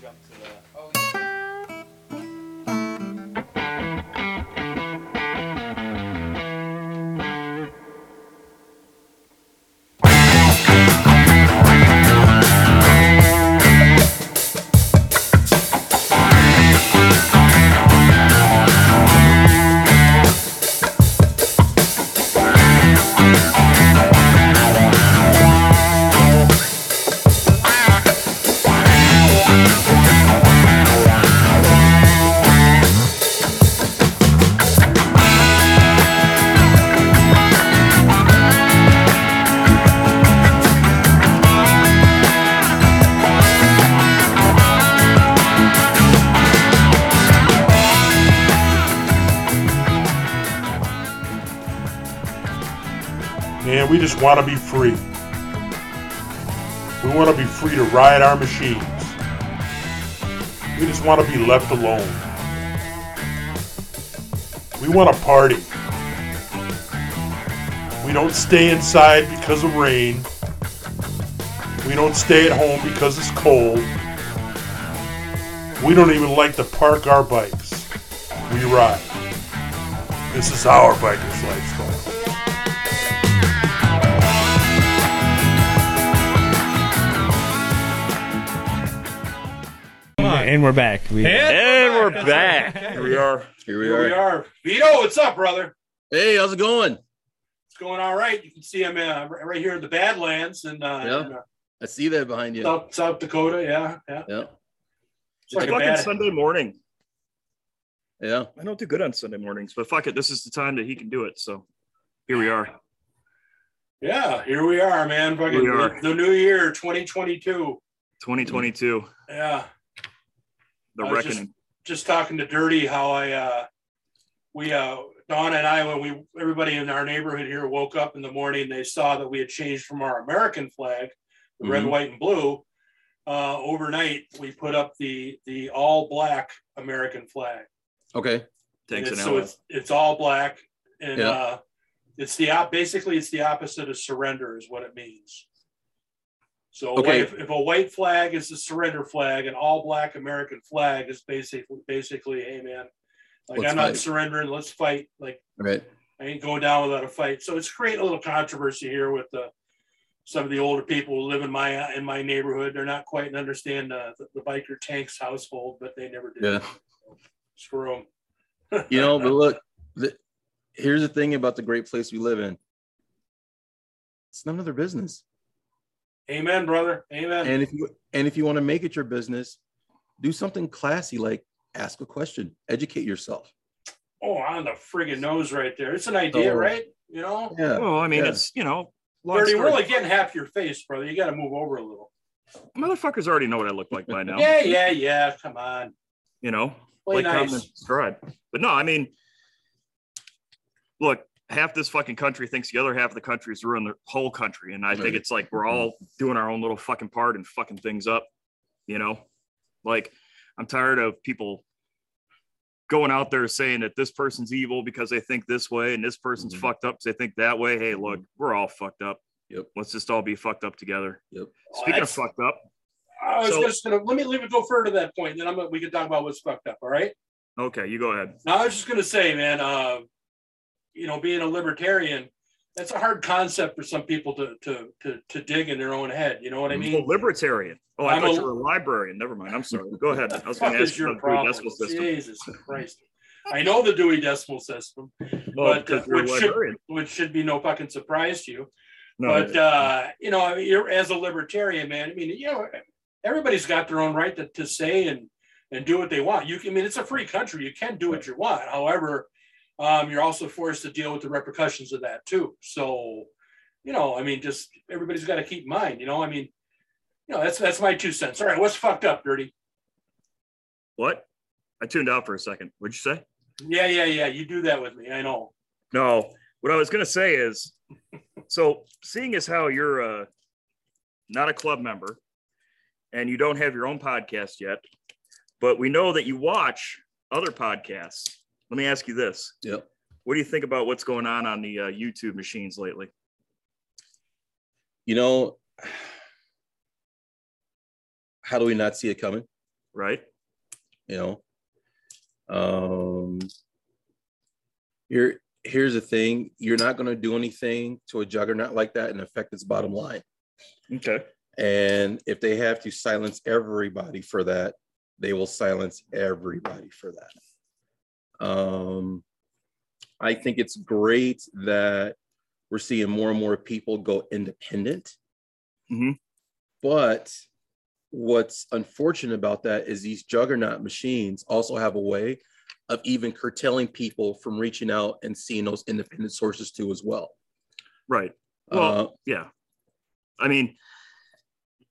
jump to the. Oh, yeah. We just want to be free. We want to be free to ride our machines. We just want to be left alone. We want to party. We don't stay inside because of rain. We don't stay at home because it's cold. We don't even like to park our bikes. We ride. This is our biker's lifestyle. And we're back. We, And we're back. Here we are. Here we Here we are. are. Vito, what's up, brother? Hey, how's it going? It's going all right. You can see him uh, right here in the Badlands and uh, Yeah. in, uh, I see that behind you. South, South Dakota. Yeah, yeah. Yeah. It's like a fucking bad, Sunday morning. Yeah. I don't do good on Sunday mornings, but fuck it. This is the time that he can do it. So here we are. yeah, here we are, man. Fucking We are. The, the new year, 2022. 2022. Yeah. The was just- just talking to Dirty how I uh we uh Donna and I when we everybody in our neighborhood here woke up in the morning they saw that we had changed from our American flag the red Mhm. white and blue uh overnight we put up the the all black American flag Okay. Thanks, it's, so it's it's all black and Yeah. uh it's the op- basically it's the opposite of surrender is what it means so Okay. if, if a white flag is the surrender flag, an all black American flag is basically basically, hey man, like Let's I'm not fight. surrendering, let's fight. Like right. I ain't going down without a fight. So it's creating a little controversy here with the some of the older people who live in my in my neighborhood. They're not quite understand uh, the, the biker tanks household, but they never did. Yeah. Screw them. You know, but look, the, here's the thing about the great place we live in. It's none of their business. Amen, brother. Amen. And if you and if you want to make it your business, do something classy like ask a question, educate yourself. oh, on the friggin' nose right there. It's an oh. idea, Oh. right? You know, Yeah. well, I mean, Yeah. it's you know, long we're only getting half your face, brother. You got to move over a little. motherfuckers already know what I look like by now. Yeah, yeah, yeah. Come on. You know, Play like nice. comment, subscribe. But no, I mean, look, half this fucking country thinks the other half of the country is ruining the whole country, and I think it's like we're all doing our own little fucking part and fucking things up. You know, like I'm tired of people going out there saying that this person's evil because they think this way and this person's Mhm. fucked up because they think that way. Hey, look, we're all fucked up. Yep. Let's just all be fucked up together. Yep. Speaking of fucked up, I was So- just gonna let me leave it go further to that point, then I'm gonna, we can talk about what's fucked up. All right. okay, you go ahead. Now I was just gonna say, man, uh, you know, being a libertarian, that's a hard concept for some people to to to to dig in their own head. You know what I Oh, mean? libertarian. Oh, I I'm thought a- you were a librarian. Never mind. I'm sorry. Go ahead. I was going to ask you your about the Dewey problem? Decimal System. Jesus Christ. I know the Dewey Decimal System, Well, but, uh, which should- which should be no fucking surprise to you. No, but uh, you know, you're as a libertarian, man. I mean, you know, everybody's got their own right to, to say and and do what they want. You can, I mean, it's a free country. You can do what you want. However, um, you're also forced to deal with the repercussions of that too. So, you know, I mean, just everybody's got to keep in mind. You know, I mean, you know, that's that's my two cents. All right, what's fucked up, Dirty? what? I tuned out for a second. What'd you say? Yeah, yeah, yeah. You do that with me. I know. No. What I was going to say is, so seeing as how you're uh, not a club member and you don't have your own podcast yet, but we know that you watch other podcasts. Let me ask you this: Yep. What do you think about what's going on on the uh, YouTube machines lately? You know, how do we not see it coming? right? you know um here here's the thing you're not going to do anything to a juggernaut like that and affect its bottom line Okay. and if they have to silence everybody for that they will silence everybody for that um i think it's great that we're seeing more and more people go independent Mhm. but what's unfortunate about that is these juggernaut machines also have a way of even curtailing people from reaching out and seeing those independent sources too as well. Right. Well, Uh, yeah. I mean,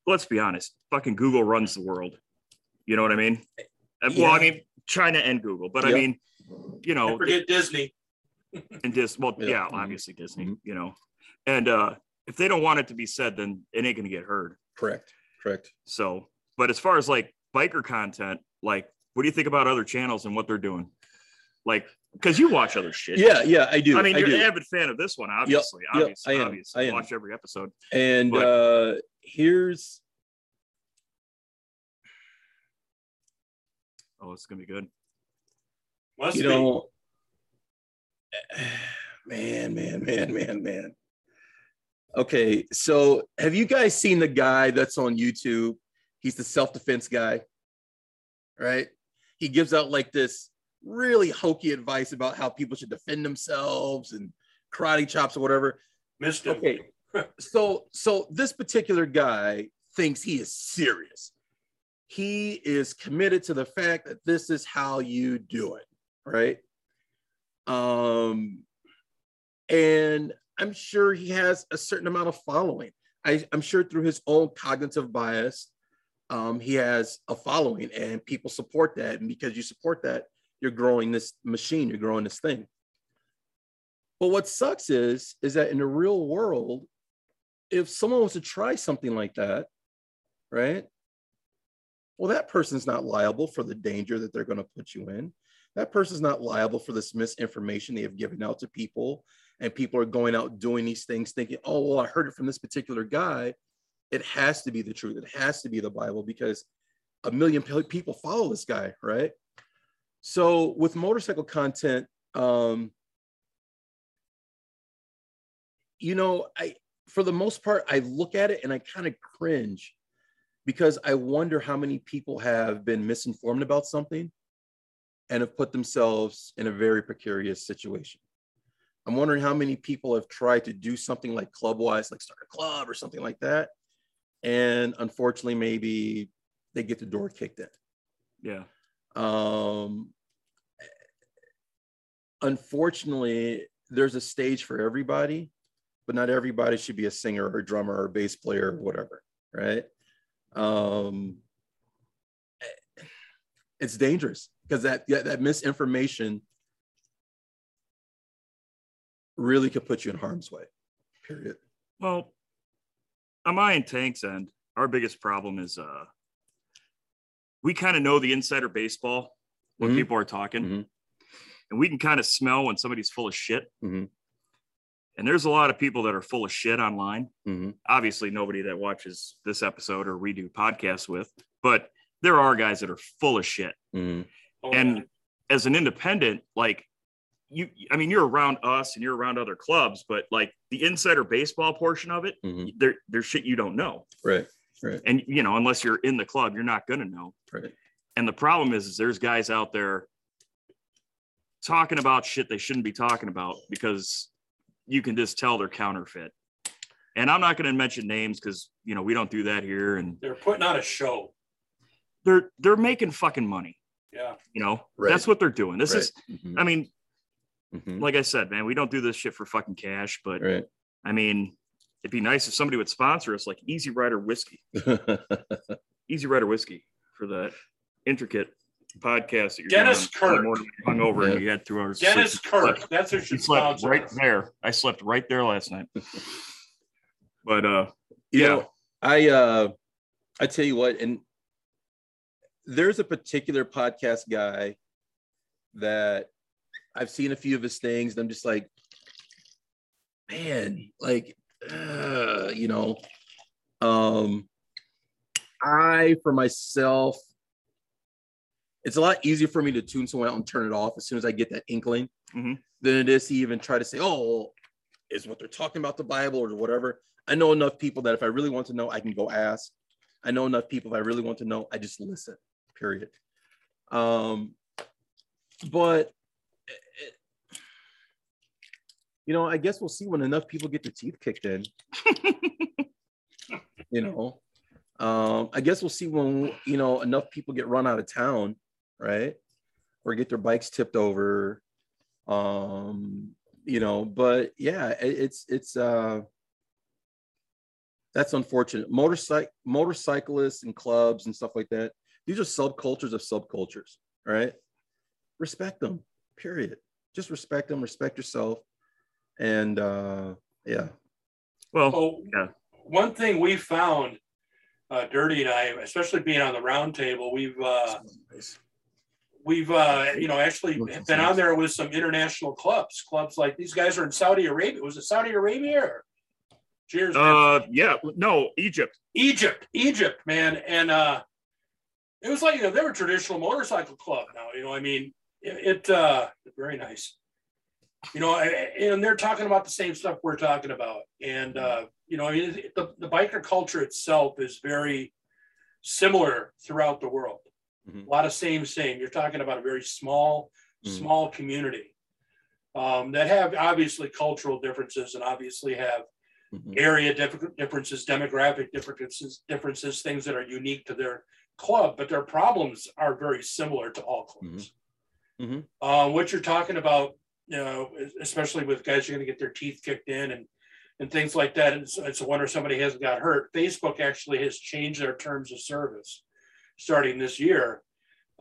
let's be honest. Fucking Google runs the world. You know what I mean? Uh, Well, I mean, China and Google, but I mean, you know, Don't forget Disney. and Dis, well, Yeah. yeah, Mhm. obviously Disney, Mhm. you know, and uh, if they don't want it to be said, then it ain't gonna get heard. correct, correct. So, but as far as like biker content, like, what do you think about other channels and what they're doing? Like, because you watch other shit. Yeah, yeah, I do. I mean, I you're do. an avid fan of this one, obviously. yep, obviously, I am, obviously. I am. Watch every episode. And But- uh here's Oh, it's gonna be good. Must you be. know man, man, man, man, man. Okay, so have you guys seen the guy that's on YouTube? He's the self-defense guy, right? He gives out like this really hokey advice about how people should defend themselves and karate chops or whatever. Missed him. Okay. so so this particular guy thinks he is serious. He is committed to the fact that this is how you do it, right? Um and I'm sure he has a certain amount of following. I, I'm sure through his own cognitive bias, um, he has a following and people support that. And because you support that, you're growing this machine, you're growing this thing. But what sucks is, is that in the real world, if someone was to try something like that, right? Well, that person's not liable for the danger that they're going to put you in. That person's not liable for this misinformation they have given out to people. And people are going out doing these things thinking, oh, well, I heard it from this particular guy. It has to be the truth. It has to be the Bible because a million people follow this guy, right? So with motorcycle content, um, you know, I for the most part, I look at it and I kind of cringe because I wonder how many people have been misinformed about something and have put themselves in a very precarious situation. I'm wondering how many people have tried to do something like clubwise, like start a club or something like that. And unfortunately, maybe they get the door kicked in. Yeah. Um, unfortunately, there's a stage for everybody, but not everybody should be a singer or a drummer or a bass player or whatever, right? Um, it's dangerous because that yeah, that misinformation really could put you in harm's way. Period. Well, on my and Tank's end, our biggest problem is uh we kind of know the insider baseball when Mhm. people are talking, Mhm. and we can kind of smell when somebody's full of shit. Mhm. And there's a lot of people that are full of shit online. Mhm. Obviously, nobody that watches this episode or we do podcasts with, but there are guys that are full of shit. Oh, and as an independent like you i mean you're around us and you're around other clubs but like the insider baseball portion of it Mhm. there there's shit you don't know Right. Right. and you know unless you're in the club you're not going to know Right. and the problem is, is there's guys out there talking about shit they shouldn't be talking about because you can just tell they're counterfeit and i'm not going to mention names because you know we don't do that here and they're putting on a show. they're they're making fucking money Yeah. you know Right. that's what they're doing this Right. is Mhm. i mean Mhm. like I said, man, we don't do this shit for fucking cash, but Right. I mean, it'd be nice if somebody would sponsor us, like Easy Rider Whiskey, Easy Rider Whiskey, for that intricate podcast that you're Dennis doing on the Kirk. hung over Yeah. and you had two hours. Dennis sleep. Kirk. That's who You should slept sponsor right us. there. I slept right there last night. But uh, you Yeah. know, I uh I tell you what, and there's a particular podcast guy that I've seen a few of his things, and I'm just like, man, like, uh, you know, um, I for myself it's a lot easier for me to tune someone out and turn it off as soon as I get that inkling Mhm. than it is to even try to say, oh, is what they're talking about the Bible or whatever. I know enough people that if I really want to know, I can go ask. I know enough people if I really want to know, I just listen. Period. Um, but it- you know, I guess we'll see when enough people get their teeth kicked in. you know, um, I guess we'll see when you know enough people get run out of town, right? Or get their bikes tipped over. Um, you know, but yeah, it, it's it's uh that's unfortunate. Motorcycle motorcyclists and clubs and stuff like that. These are subcultures of subcultures, right? Respect them, period. Just respect them, respect yourself. And uh yeah. Well, Oh, Yeah. one thing we found, uh, Dirty and I, especially being on the round table, we've uh, we've uh, you know actually been on there with some international clubs. Clubs like these guys are in Saudi Arabia. Was it Saudi Arabia or? Cheers. man. uh, yeah, no, Egypt. Egypt, Egypt, man, and uh, it was like you know they were a traditional motorcycle club. Now you know, I mean, it, it uh, very nice. You know, I- and they're talking about the same stuff we're talking about, and uh, you know, I mean, the the biker culture itself is very similar throughout the world. Mhm. A lot of same, same. You're talking about a very small, Mhm. small community um, that have obviously cultural differences and obviously have Mhm. area differ- differences, demographic differences, differences, things that are unique to their club, but their problems are very similar to all clubs. Mhm. Uh, what you're talking about, you know, especially with guys who are going to get their teeth kicked in and and things like that, and it's, it's a wonder somebody hasn't got hurt. Facebook actually has changed their terms of service starting this year,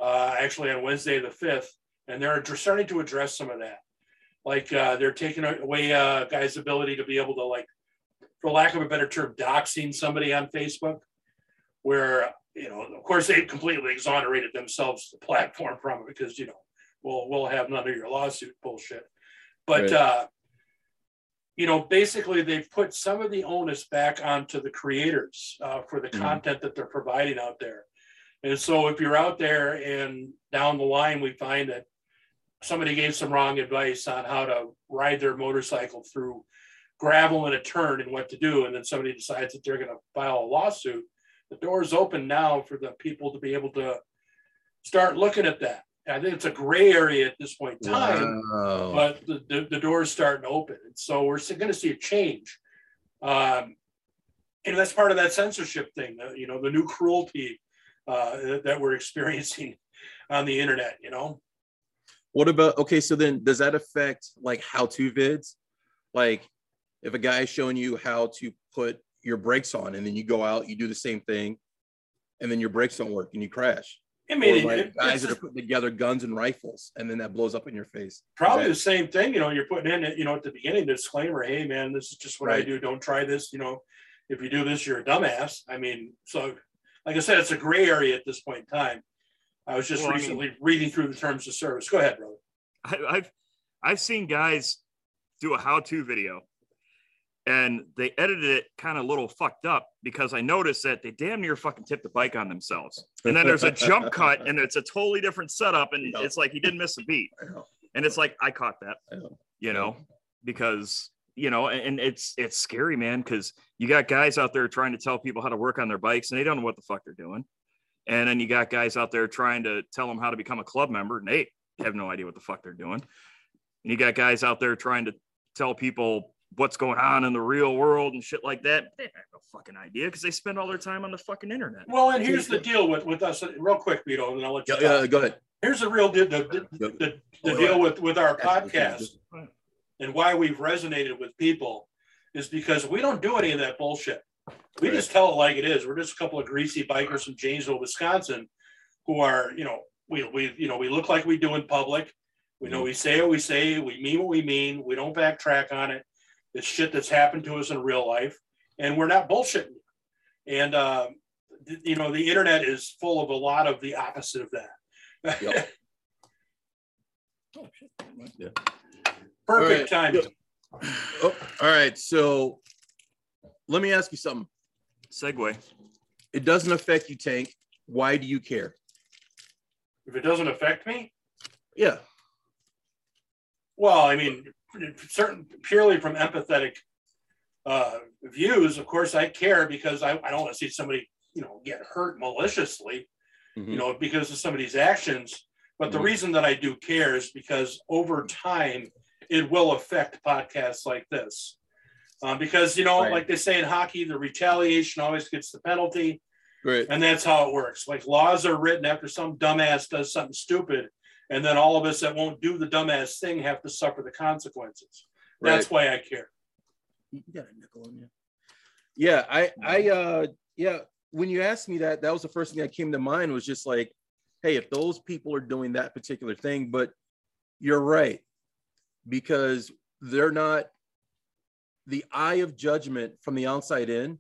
uh, actually on Wednesday the fifth, and they're starting to address some of that. Like uh, they're taking away uh, guys' ability to be able to like for lack of a better term, doxing somebody on Facebook, where you know, of course, they've completely exonerated themselves the platform from it because you know, we'll we'll have none of your lawsuit bullshit. But Right. uh, you know, basically, they've put some of the onus back onto the creators uh, for the Mhm. content that they're providing out there. And so, if you're out there and down the line, we find that somebody gave some wrong advice on how to ride their motorcycle through gravel in a turn and what to do, and then somebody decides that they're going to file a lawsuit, the door is open now for the people to be able to start looking at that. I think it's a gray area at this point in time, Wow. but the, the, the door is starting to open. And so we're going to see a change. Um, and that's part of that censorship thing, uh, you know, the new cruelty uh, that, that we're experiencing on the internet, you know? What about okay? So then, does that affect like how-to vids? Like, if a guy is showing you how to put your brakes on, and then you go out, you do the same thing, and then your brakes don't work and you crash. I Or mean, like it- guys it's that are putting together guns and rifles, and then that blows up in your face. probably Is the same thing, you know, you're putting in, you know, at the beginning, the disclaimer, hey, man, this is just what I do. Don't try this, you know, if you do this, you're a dumbass. I mean, so like I said, it's a gray area at this point in time. I was just Well, I mean- recently reading through the terms of service. Go ahead, brother. I, I've I've seen guys do a how-to video, and they edited it kind of a little fucked up because I noticed that they damn near fucking tipped the bike on themselves. And then there's a jump cut, and it's a totally different setup, and it's like he didn't miss a beat. And it's like I caught that, you know, because you know, and, and it's it's scary, man, because you got guys out there trying to tell people how to work on their bikes, and they don't know what the fuck they're doing. And then you got guys out there trying to tell them how to become a club member, and they have no idea what the fuck they're doing. And you got guys out there trying to tell people what's going on in the real world and shit like that. They have no fucking idea because they spend all their time on the fucking internet. Well, and here's the deal with, with us, uh, real quick, Vito, and I'll let you. Yeah, talk. yeah, go ahead. Here's the real, deal. the, the, the, the deal with, with our podcast and why we've resonated with people is because we don't do any of that bullshit. We just tell it like it is. We're just a couple of greasy bikers from Janesville, Wisconsin, who are, you know, we, we, you know, we look like we do in public. We know we say what we say. We mean what we mean. We don't backtrack on it. It's shit that's happened to us in real life, and we're not bullshitting. And um, th- you know, the internet is full of a lot of the opposite of that. Yep. Perfect All right. time. Oh, all right. So let me ask you something. Segway. It doesn't affect you, Tank. Why do you care? If it doesn't affect me, Yeah. well, I mean, certain purely from empathetic uh, views, of course, I care because I, I don't want to see somebody, you know, get hurt maliciously, Mhm. you know, because of somebody's actions. But the Mhm. reason that I do care is because over time, it will affect podcasts like this. Um, because, you know, Right. like they say in hockey, the retaliation always gets the penalty. Great. And that's how it works. Like laws are written after some dumbass does something stupid. And then all of us that won't do the dumbass thing have to suffer the consequences. That's why I care. You got a nickel on you. Yeah, I, I, uh, yeah. When you asked me that, that was the first thing that came to mind was just like, hey, if those people are doing that particular thing, but you're right because they're not the eye of judgment from the outside in.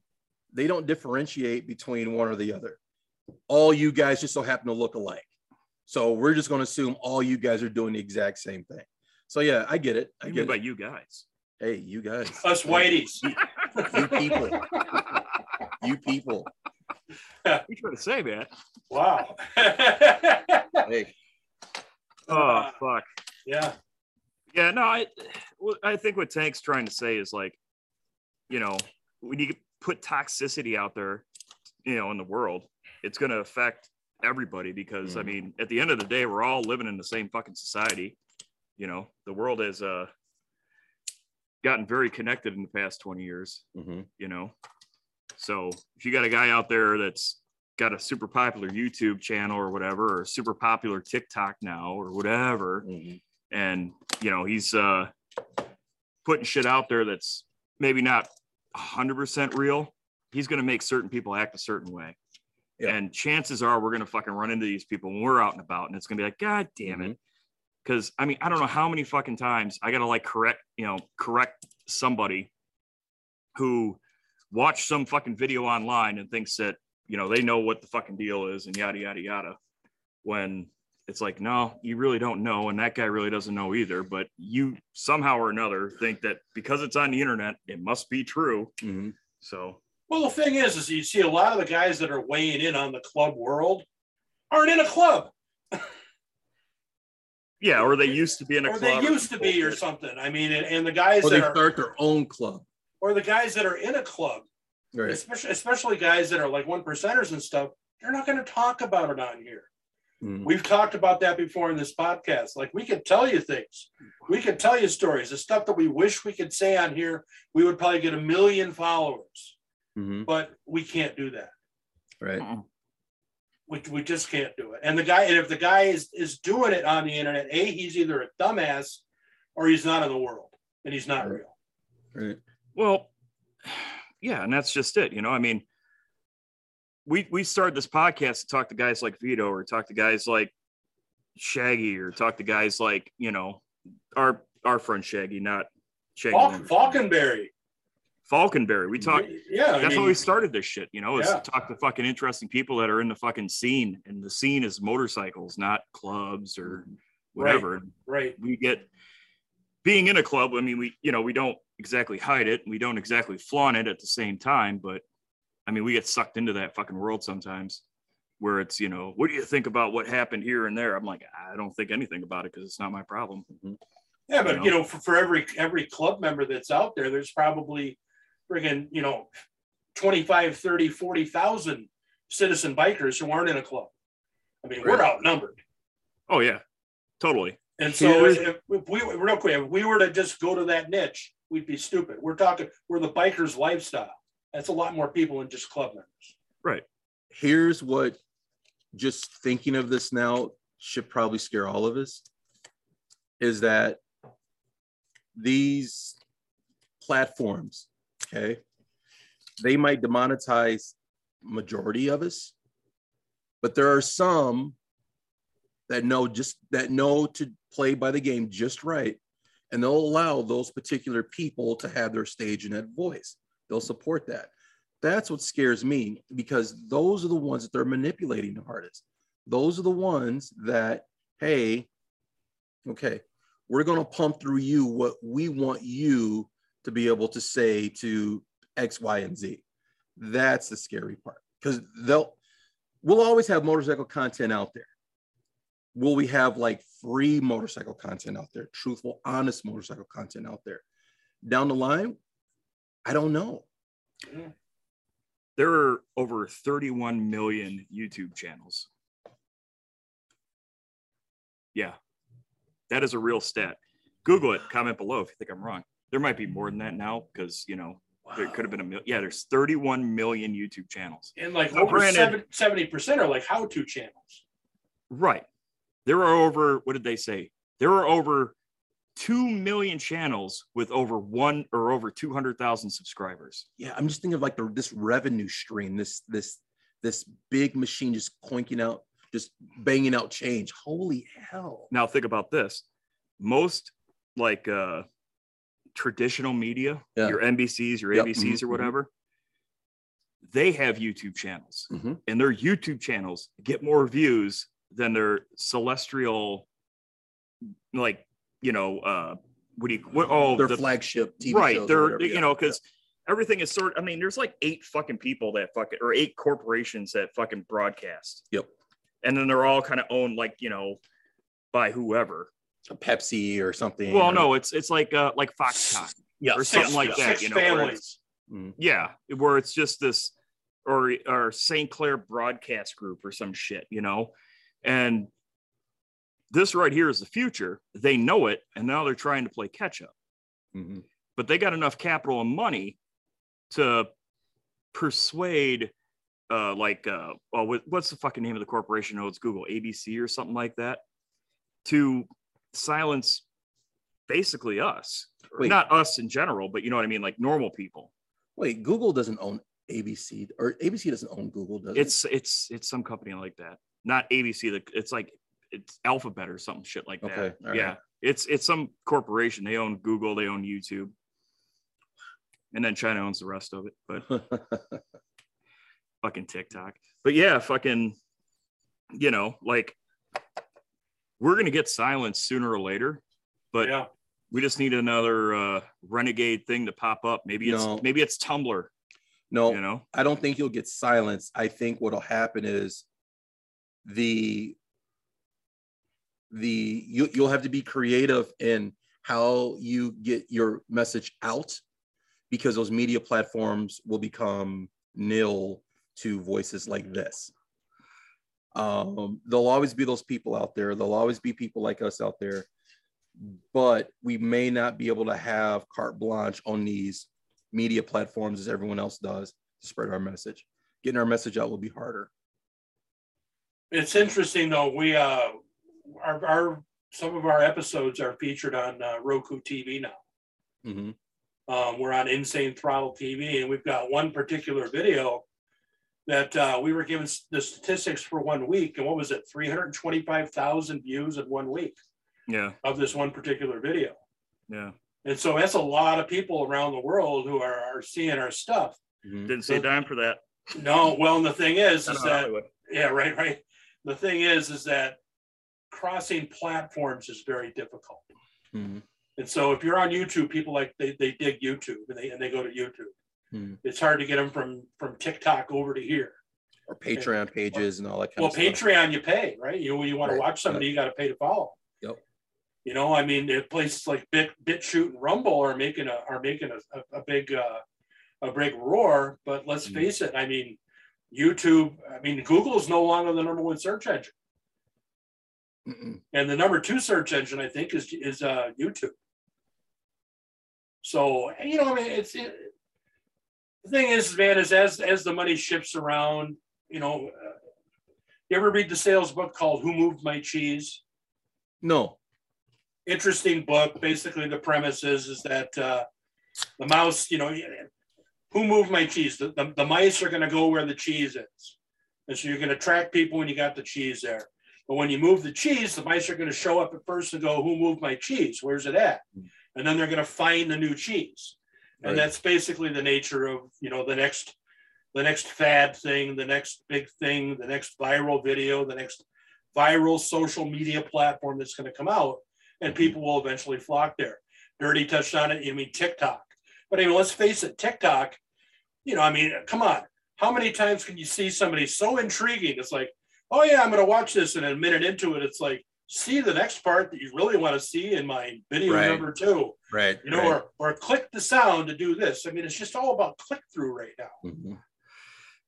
They don't differentiate between one or the other. All you guys just so happen to look alike. So we're just going to assume all you guys are doing the exact same thing. So yeah, I get it. I I mean get by it. you guys. Hey, you guys. Us whiteys. You people. You people. What you trying to say, man? Wow. Hey, Oh, oh fuck. yeah. Yeah, no, I well, I think what Tank's trying to say is like, you know, when you put toxicity out there, you know, in the world, it's going to affect everybody because I Mhm. mean, at the end of the day, we're all living in the same fucking society. You know, the world has uh gotten very connected in the past 20 years, mhm, you know. So, if you got a guy out there that's got a super popular YouTube channel or whatever or super popular TikTok now or whatever, mhm. and you know he's uh putting shit out there that's maybe not 100% real he's going to make certain people act a certain way Yeah. and chances are we're going to fucking run into these people when we're out and about and it's going to be like god damn it because i mean i don't know how many fucking times i gotta like correct you know correct somebody who watched some fucking video online and thinks that you know they know what the fucking deal is and yada yada yada when it's like no you really don't know and that guy really doesn't know either but you somehow or another think that because it's on the internet it must be true Mhm. so Well, the thing is, is you see a lot of the guys that are weighing in on the club world aren't in a club, yeah or they used to be in a club. or club they used to be, or something. I mean, and, and the guys Or they that are, start their own club. or the guys that are in a club, Right. especially especially guys that are like one percenters and stuff. They're not going to talk about it on here. Mhm. We've talked about that before in this podcast. Like we could tell you things, we could tell you stories, the stuff that we wish we could say on here. We would probably get a million followers, Mhm. but we can't do that. Right. We, we just can't do it. And the guy, and if the guy is is doing it on the internet, a he's either a dumbass or he's not in the world, and he's not Right. real. Right. Well, yeah, and that's just it. You know, I mean, we we started this podcast to talk to guys like Vito or talk to guys like Shaggy or talk to guys like you know our our friend Shaggy, not Shaggy Falcon, Falconberry. Falconberry. We talk. Yeah, I That's mean, how we started this shit. You know, is Yeah. talk to fucking interesting people that are in the fucking scene, and the scene is motorcycles, not clubs or whatever right. we get being in a club i mean we you know we don't exactly hide it we don't exactly flaunt it at the same time but i mean we get sucked into that fucking world sometimes where it's you know what do you think about what happened here and there i'm like i don't think anything about it because it's not my problem mm-hmm. Yeah, but You know? you know, for, for every every club member that's out there, there's probably friggin', you know, 25, 30, 40,000 citizen bikers who aren't in a club. I mean, we're outnumbered. oh yeah totally And so Here's- if, if we real quick, if we were to just go to that niche, we'd be stupid. We're talking we're the biker's lifestyle. That's a lot more people than just club members. Right. Here's what just thinking of this now should probably scare all of us is that these platforms, okay, they might demonetize majority of us, but there are some that know just that know to play by the game just right, and they'll allow those particular people to have their stage and that voice. They'll support that. That's what scares me because those are the ones that they're manipulating the hardest. Those are the ones that, hey, okay, we're going to pump through you what we want you to be able to say to X, Y, and Z. That's the scary part because they'll, we'll always have motorcycle content out there. will we have like free motorcycle content out there, truthful, honest motorcycle content out there? Down the line, I don't know. There are over 31 million YouTube channels. Yeah, that is a real stat. Google it, comment below if you think I'm wrong. There might be more than that now because, you know, there could have been a million. Yeah, there's 31 million YouTube channels. And like Now, over granted- seventy percent are like how-to channels. Right. There are over, what did they say? There are over 2 million channels with over one or over 200,000 subscribers. Yeah, I'm just thinking of like the, this revenue stream, this this this big machine just clanking out, just banging out change. Holy hell! Now think about this. Most like uh traditional media, Yeah. your NBCs, your Yep, ABCs mhm, or mhm. whatever, they have YouTube channels. Mhm. And their YouTube channels get more views than their celestial like, you know, uh what do you what oh Their the, flagship TV right shows they're you yeah, know because everything is sort i mean there's like eight fucking people that fucking or eight corporations that fucking broadcast Yep. and then they're all kind of owned like you know by whoever yeah. Pepsi or something. well or- no it's it's like uh like foxconn yeah, or Six- something like that you know where families. it's- yeah where it's just this or or sinclair broadcast group or some shit you know and this right here is the future they know it and now they're trying to play catch up Mhm. but they got enough capital and money to persuade uh like uh well what's the fucking name of the corporation oh it's google abc or something like that to silence basically us Wait. not us in general but you know what i mean like normal people Wait, Google doesn't own ABC or ABC doesn't own Google, does it? it's it's it's some company like that not abc the it's like it's alphabet or something shit like that Okay, right. yeah it's it's some corporation they own google they own youtube and then china owns the rest of it but fucking TikTok. But yeah, fucking, you know, like we're gonna get silence sooner or later, but yeah. we just need another uh renegade thing to pop up. Maybe it's No. maybe it's Tumblr, no, you know. I don't think you'll get silence. I think what'll happen is the the you you'll have to be creative in how you get your message out because those media platforms will become nil to voices like this. Um, there'll always be those people out there. There'll always be people like us out there, but we may not be able to have carte blanche on these media platforms as everyone else does to spread our message. Getting our message out will be harder. It's interesting though. We uh, our, our some of our episodes are featured on uh, Roku TV now. Mhm. Um, we're on Insane Throttle TV, and we've got one particular video that uh, we were given the statistics for one week, and what was it? Three hundred twenty-five thousand views in one week Yeah, of this one particular video. yeah. And so that's a lot of people around the world who are, are seeing our stuff. Mhm. Didn't see a dime for that. No, well, and the thing is, is that Hollywood. yeah, right, right. The thing is, is that crossing platforms is very difficult. Mhm. And so if you're on YouTube, people like they, they dig YouTube and they and they go to YouTube. Hmm. It's hard to get them from from TikTok over to here. Or Patreon pages and all that kind Well, of stuff. Patreon you pay, right? You you want to watch somebody, you got to pay to follow. Yep. You know, I mean, places like Bit BitChute and Rumble are making a are making a, a, a big uh, a big roar, but let's Mhm. face it. I mean, YouTube. I mean, Google is no longer the number one search engine, Mm-mm. and the number two search engine, I think, is is uh, YouTube. So you know, I mean, it's it, the thing is, man, is as as the money shifts around, you know. Uh, you ever read the sales book called "Who Moved My Cheese"? No. interesting book. Basically, the premise is is that uh, the mouse, you know, who moved my cheese? The, the, the mice are going to go where the cheese is, and so you're going to track people when you got the cheese there. But when you move the cheese, the mice are going to show up at first and go, "Who moved my cheese? Where's it at?" And then they're going to find the new cheese, and Right. that's basically the nature of you know the next the next fad thing, the next big thing, the next viral video, the next viral social media platform that's going to come out, and mm-hmm. people will eventually flock there. Dirty touched on it. You mean TikTok? But I mean, let's face it, TikTok. You know, I mean, come on. How many times can you see somebody so intriguing? It's like, oh yeah, I'm going to watch this, and a minute into it, it's like, see the next part that you really want to see in my video Right. number two, Right. you know, or, or click the sound to do this. I mean, it's just all about click through right now. Mhm.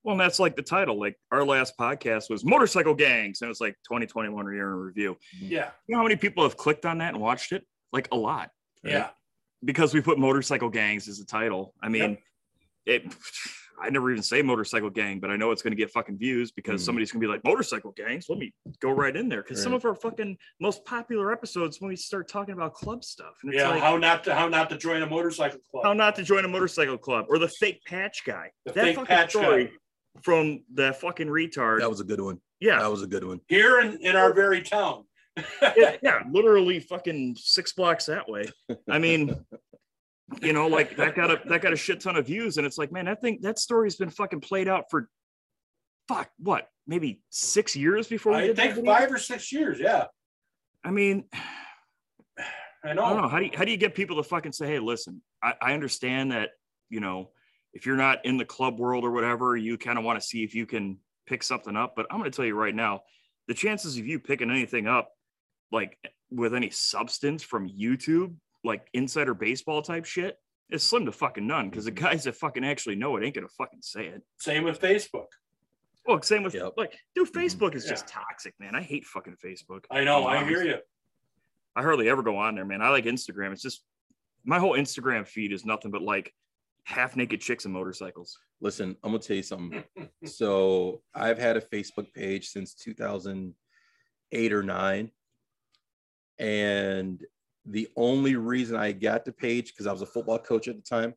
Well, and that's like the title. Like our last podcast was motorcycle gangs, and it was like 2021 year in review. Yeah. You know how many people have clicked on that and watched it? Like a lot, Yeah. because we put motorcycle gangs as a title. I mean, it. I never even say motorcycle gang, but I know it's going to get fucking views because Mhm. somebody's going to be like motorcycle gangs. Let me go right in there because some of our fucking most popular episodes when we start talking about club stuff, and it's Yeah. like how not to how not to join a motorcycle club. how not to join a motorcycle club or the fake patch guy. The that fake fucking patch story guy. from the fucking retard. That was a good one. yeah, That was a good one. Here in, in our very town. yeah, yeah, literally fucking six blocks that way. I mean, you know, like that got a that got a shit ton of views, and it's like, man, that thing that story's been fucking played out for fuck what, maybe six years before we I did think five or six years. Yeah. I mean, I I know. don't know. How do you how do you get people to fucking say, hey, listen, I, I understand that, you know, if you're not in the club world or whatever, you kind of want to see if you can pick something up. But I'm gonna tell you right now, the chances of you picking anything up like with any substance from YouTube, like insider baseball type shit, is slim to fucking none because the guys that fucking actually know it ain't gonna fucking say it. Same with Facebook. Well, same with Yep. like, dude, Mhm. Facebook is Yeah. just toxic, man. I hate fucking Facebook. I know. I'm hear you. I hardly ever go on there, man. I like Instagram. It's just my whole Instagram feed is nothing but like half naked chicks and motorcycles. Listen, I'm gonna tell you something. so I've had a Facebook page since 2008 or nine, and the only reason I got the page because I was a football coach at the time,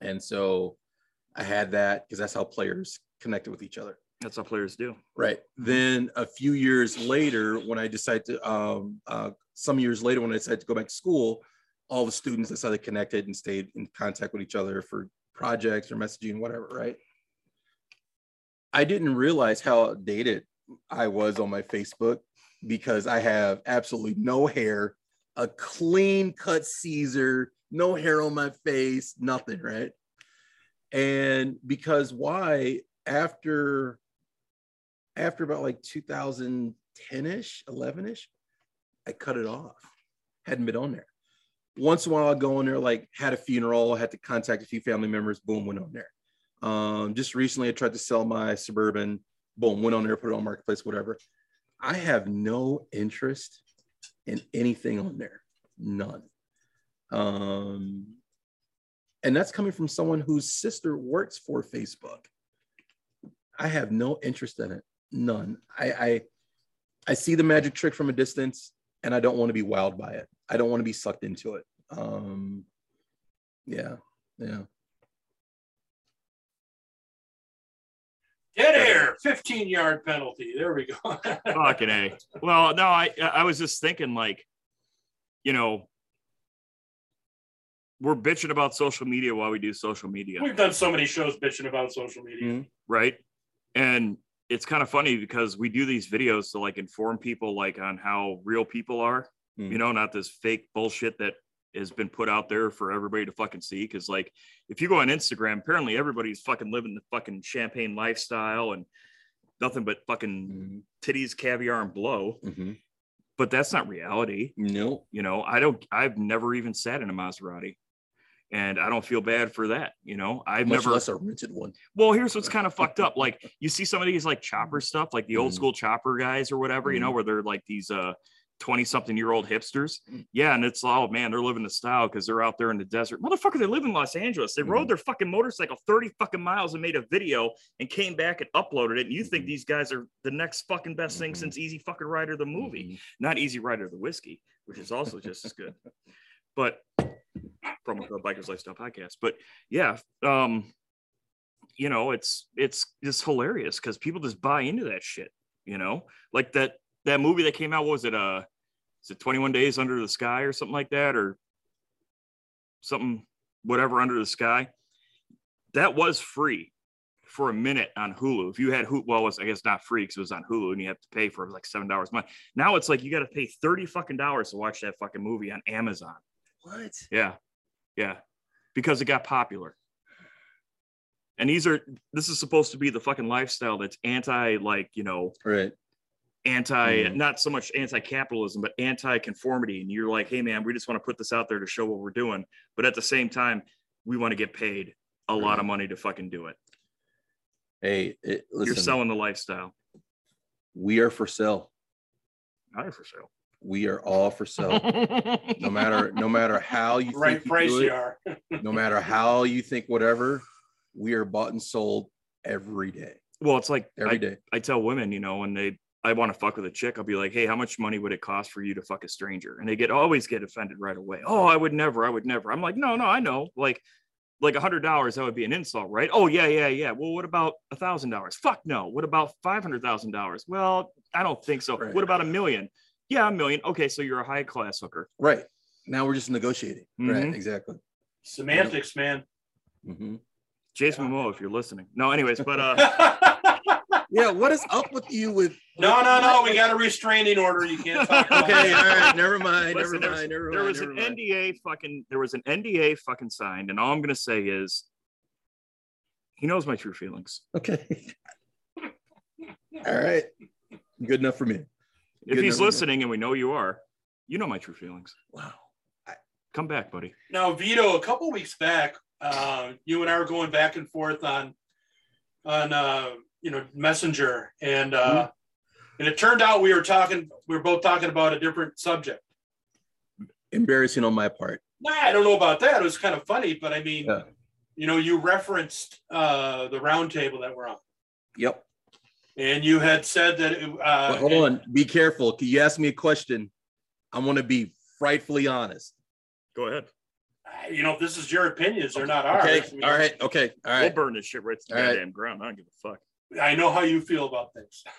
and so I had that because that's how players connected with each other. That's how players do. Right. Then a few years later, when I decided to, um, uh, some years later, when I decided to go back to school, all the students decided connected and stayed in contact with each other for projects or messaging, whatever. Right. I didn't realize how outdated I was on my Facebook because I have absolutely no hair, a clean cut Caesar, no hair on my face, nothing. Right. And because why? After after about like 2010-ish 11-ish i cut it off hadn't been on there once in a while i'd go on there like had a funeral had to contact a few family members boom went on there um, just recently i tried to sell my suburban boom went on there put it on marketplace whatever i have no interest in anything on there none um, and that's coming from someone whose sister works for facebook i have no interest in it none. I, I I see the magic trick from a distance, and I don't want to be wowed by it. I don't want to be sucked into it. Um, yeah, yeah. Dead air, 15 yard penalty. There we go. Fucking A. Well, no, I I was just thinking like, you know, we're bitching about social media while we do social media, We've done so many shows bitching about social media. Mhm. right? And it's kind of funny because we do these videos to like inform people like on how real people are, Mm. you know, not this fake bullshit that has been put out there for everybody to fucking see. Cause like if you go on Instagram, apparently everybody's fucking living the fucking champagne lifestyle and nothing but fucking Mhm. titties, caviar, and blow. Mhm. But that's not reality. No. You know, I don't I've never even sat in a Maserati. And I don't feel bad for that. You know, I've Much never less a rented one. well, here's what's kind of fucked up. Like you see some of these like chopper stuff, like the old Mhm. school chopper guys or whatever, you know, where they're like these uh 20 something year old hipsters. Mm. Yeah. And it's oh man, they're living the style because they're out there in the desert. Motherfucker, they live in Los Angeles. They Mhm. rode their fucking motorcycle 30 fucking miles and made a video and came back and uploaded it. And you think Mhm. these guys are the next fucking best thing Mhm. since Easy fucking Rider the movie, Mhm. not Easy Rider the whiskey, which is also just as good. But from the Bikers Lifestyle podcast. But yeah, um, you know, it's it's just hilarious because people just buy into that shit. You know, like that that movie that came out. What was it? Uh, is it Twenty One Days Under the Sky or something like that, or something whatever under the sky? That was free for a minute on Hulu. If you had Hulu, well, it was I guess not free because it was on Hulu and you have to pay for like seven dollars a month. Now it's like you got to pay thirty fucking dollars to watch that fucking movie on Amazon. What? Yeah. Yeah. Because it got popular. And these are this is supposed to be the fucking lifestyle that's anti like, you know, Right. Anti Mhm. not so much anti-capitalism but anti-conformity and you're like hey man we just want to put this out there to show what we're doing but at the same time we want to get paid a lot of money to fucking do it Hey, it, listen, you're selling the lifestyle we are for sale. not for sale We are all for sale. no matter no matter how you Right think you price do you are. no matter how you think whatever, we are bought and sold every day. well it's like Every I, day. I tell women you know when they I want to fuck with a chick I'll be like hey how much money would it cost for you to fuck a stranger? And they get always get offended right away. Oh I would never I would never. I'm like no no I know. Like like a hundred dollars that would be an insult right? Oh yeah yeah yeah. Well what about a thousand dollars? Fuck no. What about five hundred thousand dollars? Well I don't think so. Right. what about a million? Yeah a million. Okay so you're a high class hooker. Right. Now we're just negotiating. Right, Mhm. exactly. Semantics, man. hmm Jason Momoa if you're listening. No anyways but uh Yeah, what is up with you with no, no, no. We got a restraining order. You can't talk about Okay, all right. never mind, Listen, never mind, never there mind. was an mind. NDA fucking there was an NDA fucking signed, and all I'm gonna say is he knows my true feelings. Okay. all right. Good enough for me. If he's listening, and we know you are, you know my true feelings. Wow. Come back, buddy. Now, Vito, a couple weeks back, uh, you and I were going back and forth on, on uh, you know, Messenger, and uh, and it turned out we were talking, we were both talking about a different subject. Embarrassing on my part. Nah, I don't know about that. It was kind of funny, but I mean, Yeah. you know, you referenced uh, the round table that we're on, Yep. and you had said that. It, uh, But hold on. Be careful. Can you ask me a question? I'm going to be frightfully honest. Go ahead. You know, this is your opinions; they're not ours. Okay. I mean, All right. Okay. All We'll burn this shit right to the All right. goddamn ground. I don't give a fuck. I know how you feel about things.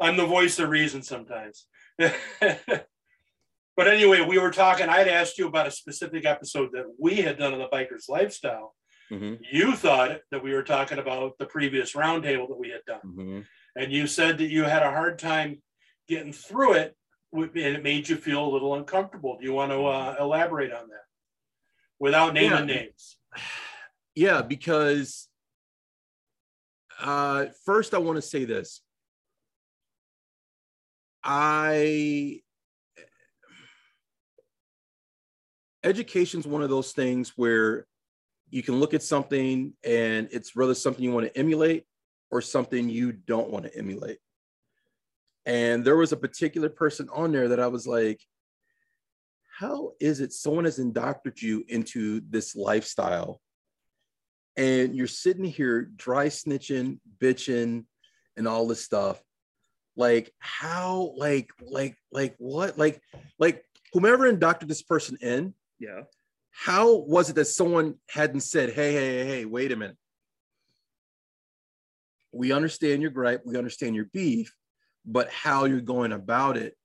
I'm the voice of reason sometimes. but anyway, we were talking. I had asked you about a specific episode that we had done on the biker's lifestyle. Mhm, You thought that we were talking about the previous roundtable that we had done, mhm. and you said that you had a hard time getting through it, and it made you feel a little uncomfortable. Do you want to uh, elaborate on that without naming Yeah. names? Yeah, because uh, first I want to say this. I education is one of those things where you can look at something and it's rather something you want to emulate or something you don't want to emulate. And there was a particular person on there that I was like, how is it someone has indoctrinated you into this lifestyle and you're sitting here dry snitching, bitching, and all this stuff. Like how, like, like, like what? Like, like whomever indoctrinated this person in, Yeah. how was it that someone hadn't said, hey, hey, hey, hey, wait a minute. We understand your gripe, we understand your beef, but how you're going about it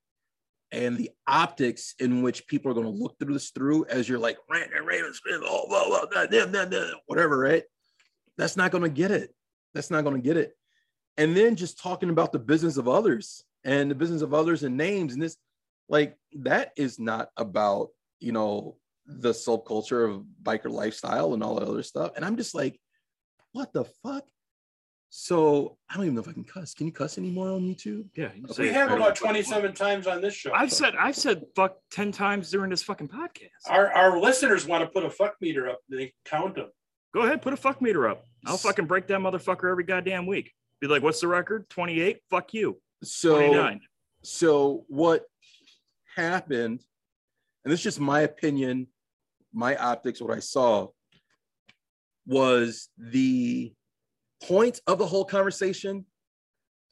and the optics in which people are going to look through this through as you're like rant and rave and spit, oh, blah, blah, blah, blah, blah, blah, whatever, right? That's not going to get it. That's not going to get it. And then just talking about the business of others and the business of others and names and this, like that is not about you know the subculture of biker lifestyle and all that other stuff. And I'm just like, what the fuck? So I don't even know if I can cuss. Can you cuss anymore on YouTube? Yeah. you Okay. We have about 27 times on this show. I've said I've said fuck ten times during this fucking podcast. our, our listeners want to put a fuck meter up. They count them. Go ahead, put a fuck meter up. I'll fucking break that motherfucker every goddamn week. Be like, what's the record? 28? Fuck you. So 29. so what happened, and this is just my opinion, my optics, what I saw was the point of the whole conversation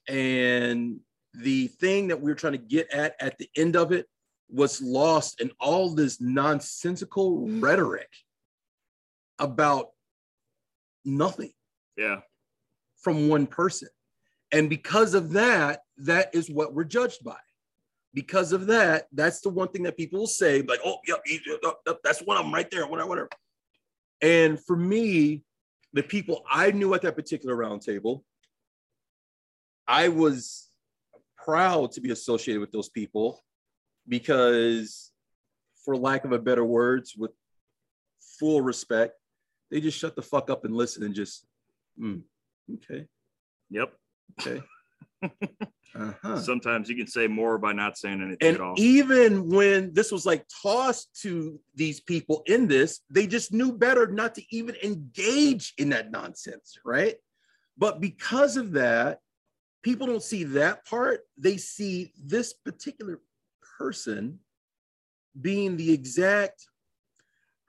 and the thing that we were trying to get at at the end of it was lost in all this nonsensical rhetoric about nothing Yeah. from one person. And because of that, that is what we're judged by. Because of that, that's the one thing that people will say, like, oh, he- yep, yep, that's one of them right there, whatever, whatever. And for me, the people I knew at that particular roundtable, I was proud to be associated with those people because, for lack of a better words, with full respect, they just shut the fuck up and listen and just, "Hmm, okay. Yep. Okay. Uh-huh. Sometimes you can say more by not saying anything And at all. even when this was like tossed to these people in this, they just knew better not to even engage in that nonsense, right? But because of that, people don't see that part. They see this particular person being the exact,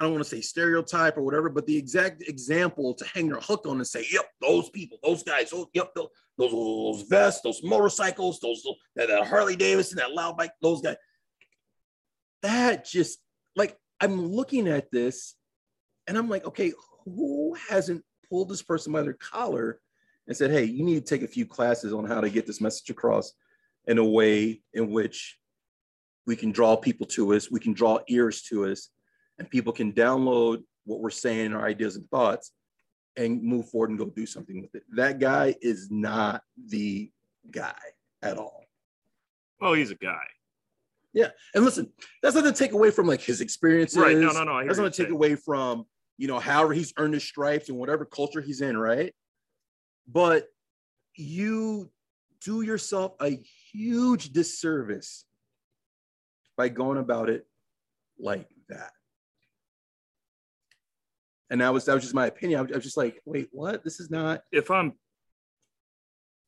I don't want to say stereotype or whatever, but the exact example to hang their hook on and say, yep, those people, those guys, yep, those, those, those vests, those motorcycles, those, that, that Harley Davidson, that loud bike, those guys. That just like I'm looking at this and I'm like, okay, who hasn't pulled this person by their collar and said, hey, you need to take a few classes on how to get this message across in a way in which we can draw people to us, we can draw ears to us, and people can download what we're saying, our ideas and thoughts, and move forward and go do something with it. That guy is not the guy at all. well, he's a guy. Yeah. And listen, that's not to take away from like his experiences. Right. No, no, no. That's not to take saying. away from, you know, however he's earned his stripes and whatever culture he's in, right? But you do yourself a huge disservice by going about it like that. And that was that was just my opinion. I was, I was just like, wait, what? This is not if I'm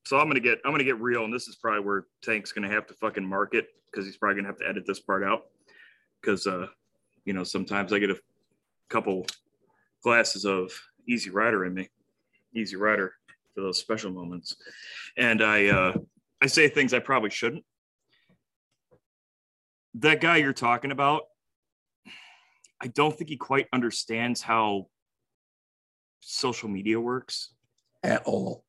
so I'm gonna get I'm gonna get real, and this is probably where Tank's gonna have to fucking mark it because he's probably gonna have to edit this part out. Because uh, you know, sometimes I get a couple glasses of Easy Rider in me, Easy Rider for those special moments, and I uh, I say things I probably shouldn't. That guy you're talking about, I don't think he quite understands how social media works at all.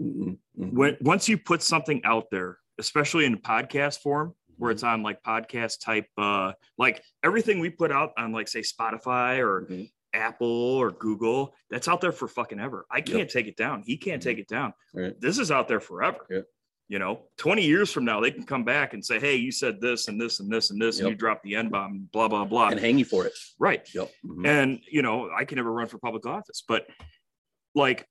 Mm-mm. when once you put something out there, especially in podcast form, where it's on like podcast type, uh, like everything we put out on like say Spotify or Mhm. Apple or Google, that's out there for fucking ever. I can't take it down. He can't take it down. Right. This is out there forever. Yep. You know, 20 years from now, they can come back and say, Hey, you said this and this and this and this, and Yep. you dropped the N bomb, blah, blah, blah. and hang you for it. right. Yep. Mhm. And you know, I can never run for public office, but like,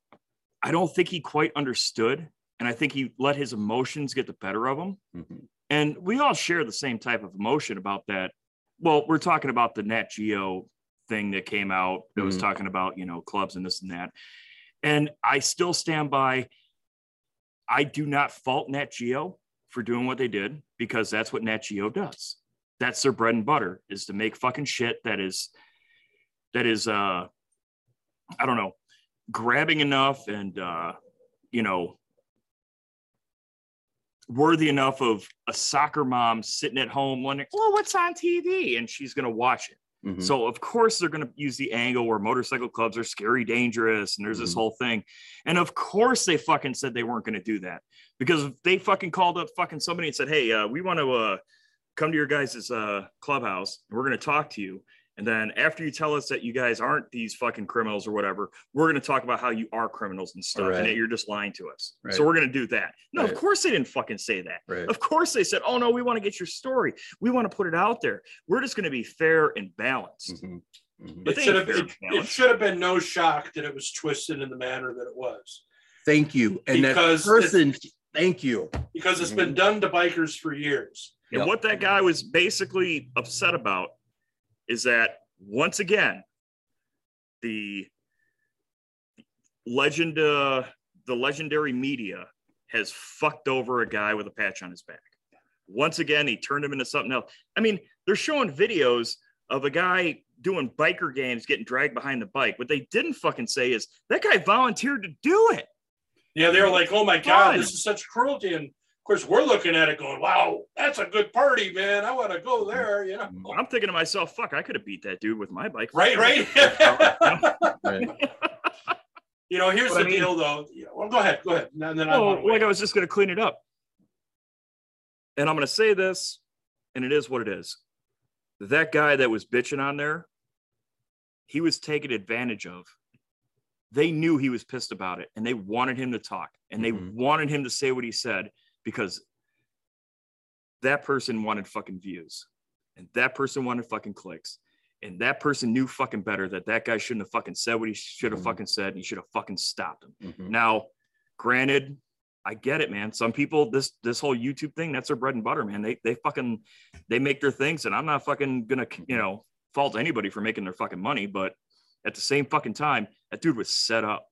I don't think he quite understood, and I think he let his emotions get the better of him. Mhm. And we all share the same type of emotion about that. Well, we're talking about the Nat Geo thing that came out that was Mhm. talking about you know clubs and this and that. And I still stand by. I do not fault Nat Geo for doing what they did because that's what Nat Geo does. That's their bread and butter is to make fucking shit that is that is uh I don't know, grabbing enough and uh you know worthy enough of a soccer mom sitting at home wondering, "Oh, what's on TV?" and she's going to watch it. Mhm. So of course they're going to use the angle where motorcycle clubs are scary dangerous and there's this Mhm. whole thing. And of course they fucking said they weren't going to do that because they fucking called up fucking somebody and said, "Hey, uh, we want to uh, come to your guys' uh, clubhouse. And we're going to talk to you." And then after you tell us that you guys aren't these fucking criminals or whatever, we're going to talk about how you are criminals and stuff and that you're just lying to us. Right. So we're going to do that. No, Right. of course they didn't fucking say that. Right. Of course they said, "Oh no, we want to get your story. We want to put it out there. We're just going to be fair and balanced." Mhm. Mhm. But It should have fair it, it should have been no shock that it was twisted in the manner that it was Thank you. And Because that person, thank you. because it's been done to bikers for years. And Yep. what that guy was basically upset about is that once again, the legend, uh, the legendary media has fucked over a guy with a patch on his back. Once again, he turned him into something else. I mean, they're showing videos of a guy doing biker games getting dragged behind the bike. What they didn't fucking say is that guy volunteered to do it. Yeah, they were like, "Oh my god, this is such cruelty." And course, we're looking at it, going, "Wow, that's a good party, man. I want to go there." You know, I'm thinking to myself, fuck, I could have beat that dude with my bike. right, right. Right. you know, here's But I the mean- deal, though. Well, go ahead, go ahead. And then I Well, like I was just going to clean it up. And I'm going to say this, and it is what it is. That guy that was bitching on there, he was taken advantage of. They knew he was pissed about it and they wanted him to talk and they Mhm. wanted him to say what he said because that person wanted fucking views and that person wanted fucking clicks. And that person knew fucking better that that guy shouldn't have fucking said what he should have Mhm. fucking said. And he should have fucking stopped him. Mhm. Now, granted, I get it, man. Some people, this this whole YouTube thing, that's their bread and butter, man. They they fucking they make their things, and I'm not fucking gonna, you know, fault anybody for making their fucking money, but at the same fucking time, that dude was set up.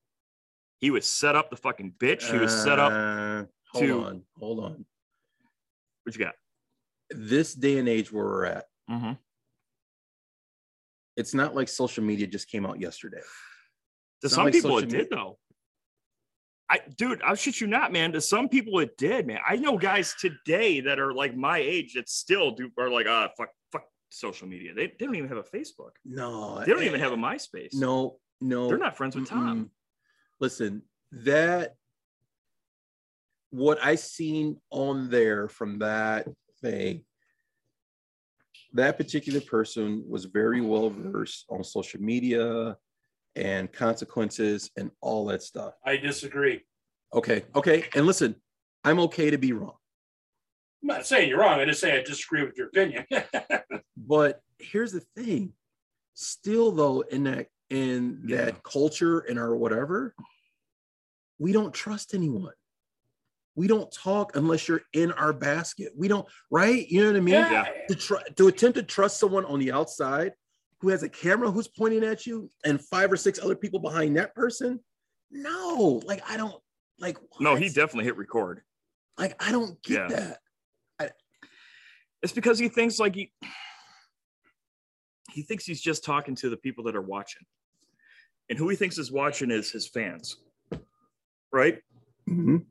He was set up the fucking bitch. He was set up. Hold to- on, hold on. What you got? This day and age where we're at, Mm-hmm. it's not like social media just came out yesterday. To some like people, it did though. I, dude, I'll shit you not, man. To some people, it did, man. I know guys today that are like my age that still do are like, ah, fuck, fuck social media. They, they don't even have a Facebook. No, They don't even have a MySpace. No, no, they're not friends with Tom. Mm-mm. Listen, that what I seen on there from that thing, that particular person was very well versed on social media and consequences and all that stuff. I disagree. Okay, okay, and listen, I'm okay to be wrong, I'm not saying you're wrong. I just say I disagree with your opinion. but here's the thing: still, though, in that in Yeah. that culture and our whatever, we don't trust anyone. We don't talk unless you're in our basket. We don't, right? You know what I mean? yeah. To try to attempt to trust someone on the outside who has a camera who's pointing at you and five or six other people behind that person. No, like I don't like. No, he definitely hit record. like I don't get Yeah. that. It's because he thinks like he he thinks he's just talking to the people that are watching. And who he thinks is watching is his fans. Right? Mhm.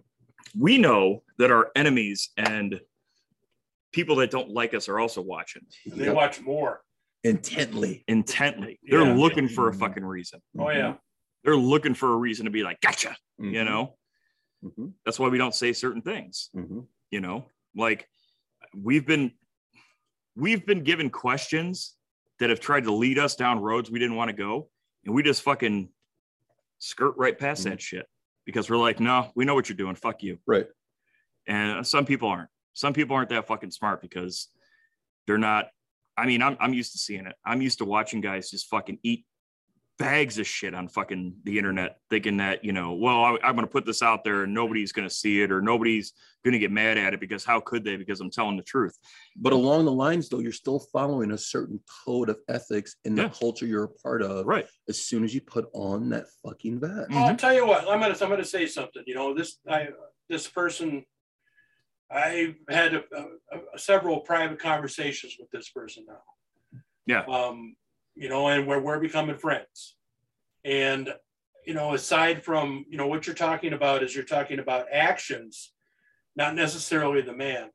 We know that our enemies and people that don't like us are also watching And they watch more. Intently. intently. They're Yeah. looking for a Mhm. fucking reason. Oh yeah. They're looking for a reason to be like, gotcha. You Mhm. know, Mhm. that's why we don't say certain things. Mhm. you know like we've been we've been given questions that have tried to lead us down roads we didn't want to go and we just fucking skirt right past that shit because we're like no we know what you're doing. Fuck you. Right. and some people aren't. Some people aren't that fucking smart because they're not i mean i'm, I'm used to seeing it. I'm used to watching guys just fucking eat bags of shit on fucking the internet thinking that you know well I, i'm going to put this out there and nobody's going to see it or nobody's going to get mad at it because how could they because i'm telling the truth But along the lines, though, you're still following a certain code of ethics in the Yeah. culture you're a part of. right As soon as you put on that fucking vest. Well, I'll tell you what. I'm gonna I'm gonna say something. You know, this I this person. I've had a, a, a- several private conversations with this person now. Yeah. Um, you know, and we're we're becoming friends. And you know, aside from you know what you're talking about is you're talking about actions, not necessarily the man.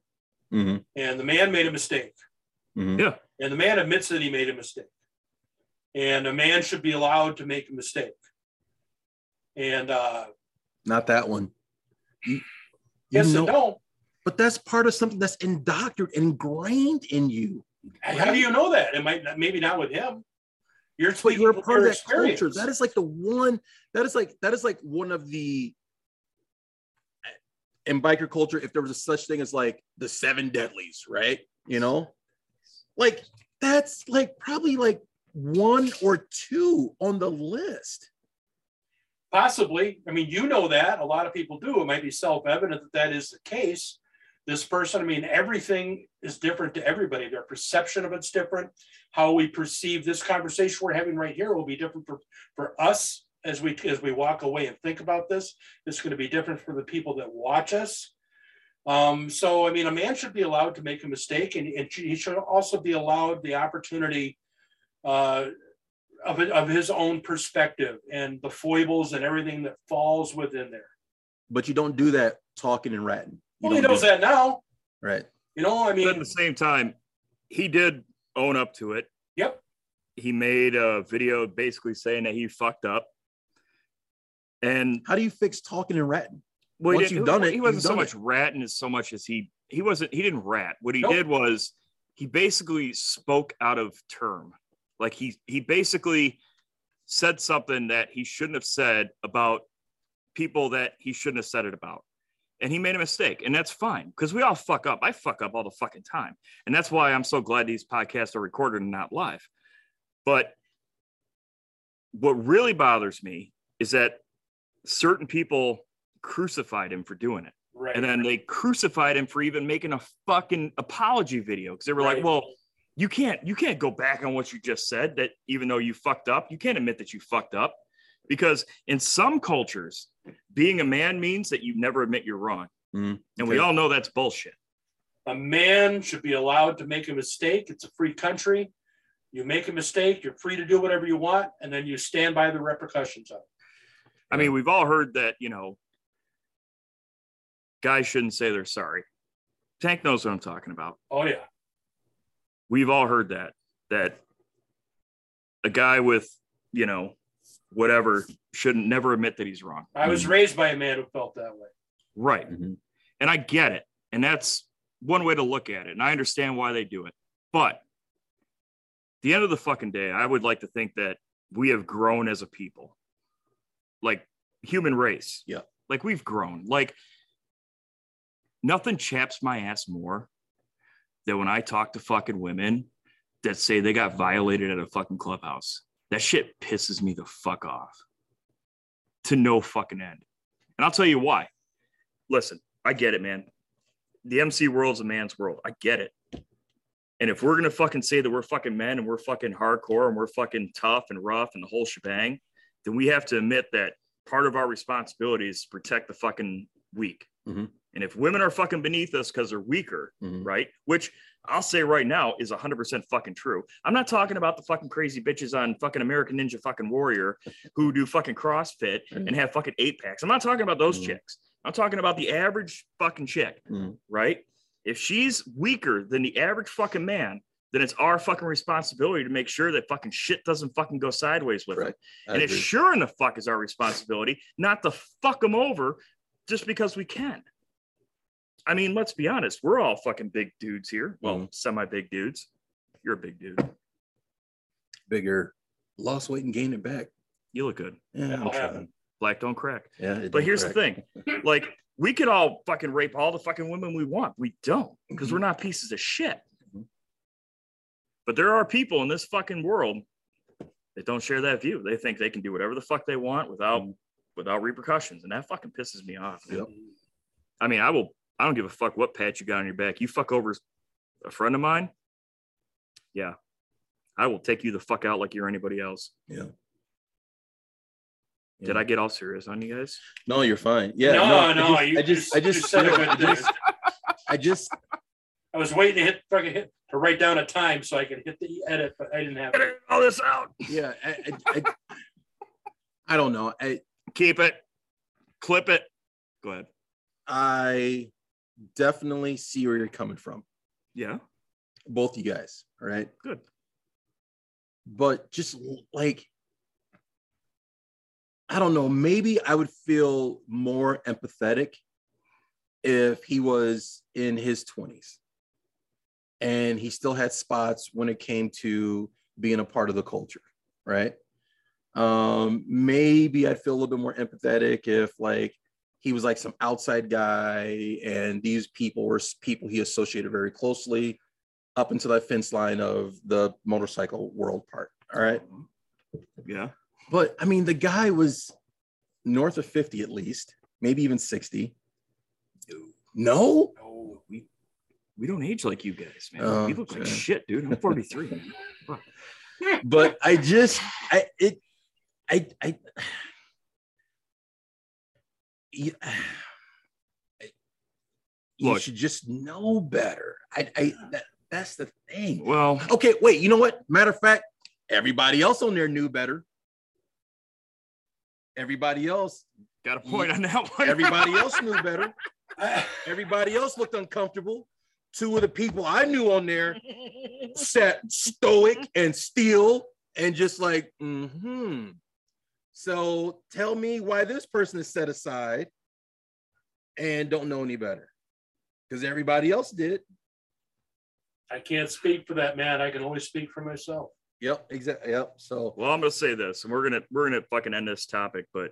Mhm. And the man made a mistake. Mhm. Yeah. And the man admits that he made a mistake. And a man should be allowed to make a mistake. And uh, Not that one. You, you yes know- and no. But that's part of something that's indoctrinated, ingrained in you. How do you know that? It might not, maybe not with him. You're But you're a part of that culture. That is like the one. That is like that is like one of the eh, in biker culture. If there was a such thing as like the seven deadlies, right? You know, like that's like probably like one or two on the list. Possibly. I mean, you know that. A lot of people do. It might be self evident that that is the case. This person, I mean, everything is different to everybody. Their perception of it's different. How we perceive this conversation we're having right here will be different for, for us as we as we walk away and think about this. It's going to be different for the people that watch us. Um, so, I mean, a man should be allowed to make a mistake, and, and he should also be allowed the opportunity uh, of, it- of his own perspective and the foibles and everything that falls within there. But you don't do that talking and ratting. You Well, he don't knows do that now. Right. You know, I mean, but at the same time he did own up to it yep. he made a video basically saying that he fucked up and How do you fix talking and ratting? well, he Once didn't- you've done it, he wasn't so much it. ratting as so much as he he wasn't he didn't rat what he Nope. did was he basically spoke out of term like he he basically said something that he shouldn't have said about people that he shouldn't have said it about and he made a mistake and that's fine because we all fuck up i fuck up all the fucking time and that's why i'm so glad these podcasts are recorded and not live but what really bothers me is that certain people crucified him for doing it Right. and then they crucified him for even making a fucking apology video because they were like, "Well, you can't you can't go back on what you just said. That even though you fucked up, you can't admit that you fucked up because in some cultures, being a man means that you never admit you're wrong, Mhm. and we all know that's bullshit. a man should be allowed to make a mistake. It's a free country. You make a mistake, you're free to do whatever you want, and then you stand by the repercussions of it. I mean, we've all heard that you know, guys shouldn't say they're sorry. Tank knows what I'm talking about. Oh yeah. we've all heard that that a guy with you know whatever shouldn't never admit that he's wrong. I was raised by a man who felt that way. right. Mhm. and i get it. And that's one way to look at it. And i understand why they do it. But at the end of the fucking day i would like to think that we have grown as a people. Like human race. Yeah. like we've grown. Like nothing chaps my ass more than when i talk to fucking women that say they got violated at a fucking clubhouse that shit pisses me the fuck off. To no fucking end. And i'll tell you why. Listen i get it man. The mc world's a man's world. I get it. And if we're gonna fucking say that we're fucking men and we're fucking hardcore and we're fucking tough and rough and the whole shebang, then we have to admit that part of our responsibility is to protect the fucking weak. Mhm. And if women are fucking beneath us because they're weaker, Mhm. right? Which I'll say right now is 100% fucking true. I'm not talking about the fucking crazy bitches on fucking American Ninja fucking Warrior who do fucking CrossFit and have fucking eight packs. I'm not talking about those Mhm. chicks. I'm talking about the average fucking chick, Mhm. right? If she's weaker than the average fucking man, then it's our fucking responsibility to make sure that fucking shit doesn't fucking go sideways with them. I And it sure in the fuck is our responsibility not to fuck them over just because we can. I mean, let's be honest. We're all fucking big dudes here. Well, Mhm. semi big dudes. You're a big dude. bigger, lost weight and gained it back. You look good. Yeah, I'm trying. Black don't crack. Yeah, But don't here's the thing like, we could all fucking rape all the fucking women we want. We don't because Mhm. we're not pieces of shit. Mhm. But there are people in this fucking world that don't share that view. They think they can do whatever the fuck they want without Mhm. Without repercussions, and that fucking pisses me off. Yep. I mean, I will. I don't give a fuck what pat you got on your back. You fuck over a friend of mine. Yeah, I will take you the fuck out like you're anybody else. Yeah. Did I get all serious on you guys? No, you're fine. Yeah. no, no, I you just, I just, you said a I good thing. just, I just, I was waiting to hit fucking hit to write down a time so I could hit the edit, but I didn't have it. Edit all this out. yeah, I, I, I, I don't know. I, Keep it. Clip it. Go ahead. I definitely see where you're coming from, Yeah. both you guys. All right, Good. but just like, I don't know. Maybe I would feel more empathetic if he was in his 20s and he still had spots when it came to being a part of the culture, right? Um, maybe I'd feel a little bit more empathetic if like he was like some outside guy and these people were people he associated very closely up into that fence line of the motorcycle world part. All right. Yeah. But I mean, the guy was north of 50 at least, maybe even 60. No? No. We we don't age like you guys, man. Oh, we look like shit, dude. I'm 43. But I just I it I I you, you Look. should just know better. I I that, that's the thing. well, Okay, wait, you know what? Matter of fact, everybody else on there knew better. Everybody else, got a point on that one. everybody else knew better. Everybody else looked uncomfortable. Two of the people I knew on there sat stoic and still and just like, hmm. So tell me why this person is set aside and don't know any better. Because everybody else did. I can't speak for that man. I can only speak for myself. Yep, exactly. Yep. So Well, I'm gonna say this, and we're gonna we're gonna fucking end this topic, but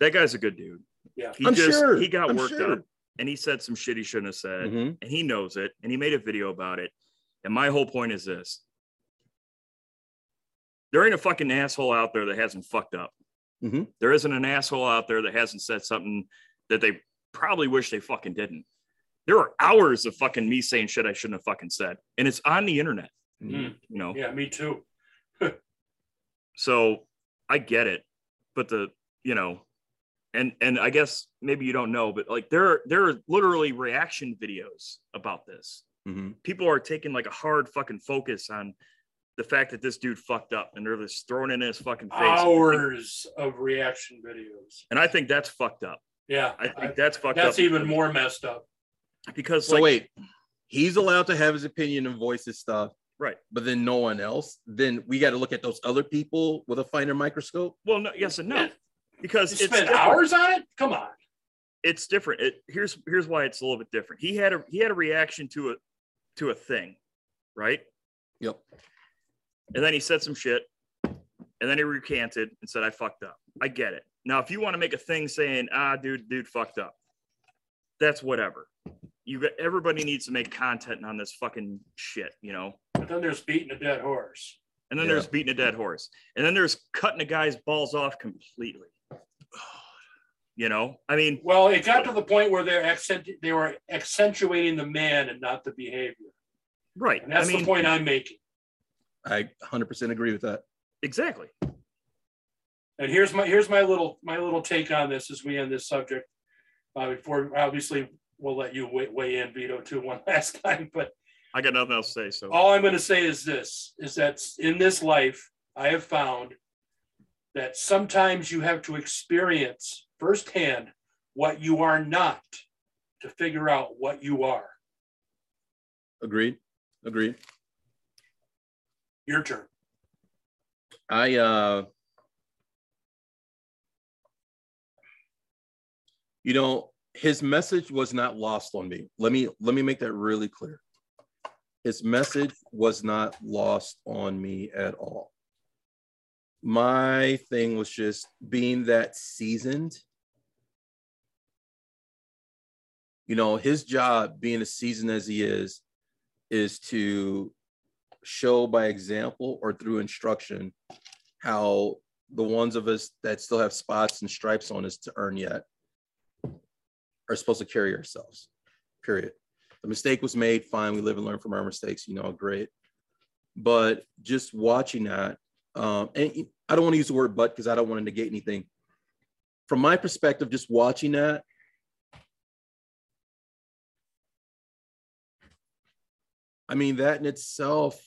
that guy's a good dude. Yeah. He I'm just sure. he got I'm worked sure. up and he said some shit he shouldn't have said, Mhm. and he knows it, and he made a video about it. And my whole point is this. There ain't a fucking asshole out there that hasn't fucked up. Mhm. There isn't an asshole out there that hasn't said something that they probably wish they fucking didn't. There are hours of fucking me saying shit I shouldn't have fucking said, and it's on the internet. Mm. You know, Yeah, me too. so I get it, but the you know, and and I guess maybe you don't know, but like there are there are literally reaction videos about this. Mhm. People are taking like a hard fucking focus on the fact that this dude fucked up, and they're just throwing it in his fucking face. Hours of reaction videos. And I think that's fucked up. Yeah, I think I- that's fucked that's up. That's even more messed up. because So like wait, he's allowed to have his opinion and voice his stuff, right. but then no one else. Then we got to look at those other people with a finer microscope. Well, no, yes and no, because You it's spend different. hours on it? Come on. It's different. It here's here's why it's a little bit different. He had a he had a reaction to a to a thing, right? Yep. And then he said some shit, and then he recanted and said, "I fucked up." I get it. Now, if you want to make a thing saying, "Ah, dude, dude fucked up," that's whatever. You got everybody needs to make content on this fucking shit, you know. But then there's beating a dead horse. And then Yeah. there's beating a dead horse. And then there's cutting a guy's balls off completely. You know, I mean, Well, it got to the point where they're accent they were accentuating the man and not the behavior. right. And that's I mean, the point I'm making. I 100% agree with that. exactly. And here's my here's my little my little take on this as we end this subject. Uh, before obviously we'll let you weigh, weigh in Vito too one last time, but I got nothing else to say. So all I'm going to say is this: is that in this life I have found that sometimes you have to experience firsthand what you are not to figure out what you are. Agreed. Agreed. Your turn. I uh you know his message was not lost on me. Let me let me make that really clear. His message was not lost on me at all. My thing was just being that seasoned. You know, his job being as seasoned as he is is to show by example or through instruction how the ones of us that still have spots and stripes on us to earn yet are supposed to carry ourselves. Period. The mistake was made. Fine, we live and learn from our mistakes. You know, great. But just watching that, um, and I don't want to use the word "but" because I don't want to negate anything. From my perspective, just watching that, I mean, that in itself,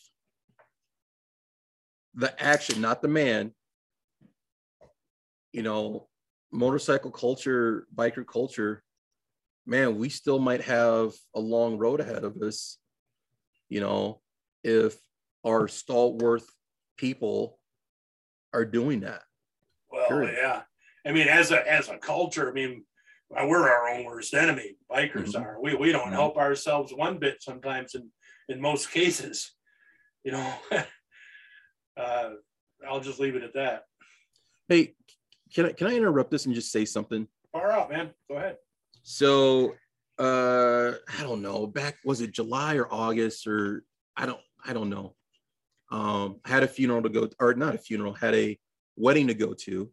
the action, not the man, you know, motorcycle culture, biker culture, man, we still might have a long road ahead of us, you know, if our stalwart people are doing that. Well, Period. yeah. I mean, as a as a culture, I mean, we're our own worst enemy. Bikers Mhm. are. We we don't Mhm. help ourselves one bit sometimes. In in most cases, you know. uh, I'll just leave it at that. Hey, can I can I interrupt this and just say something? Far out, man. Go ahead. So uh I don't know, back was it July or August or I don't I don't know. Um had a funeral to go or not a funeral, had a wedding to go to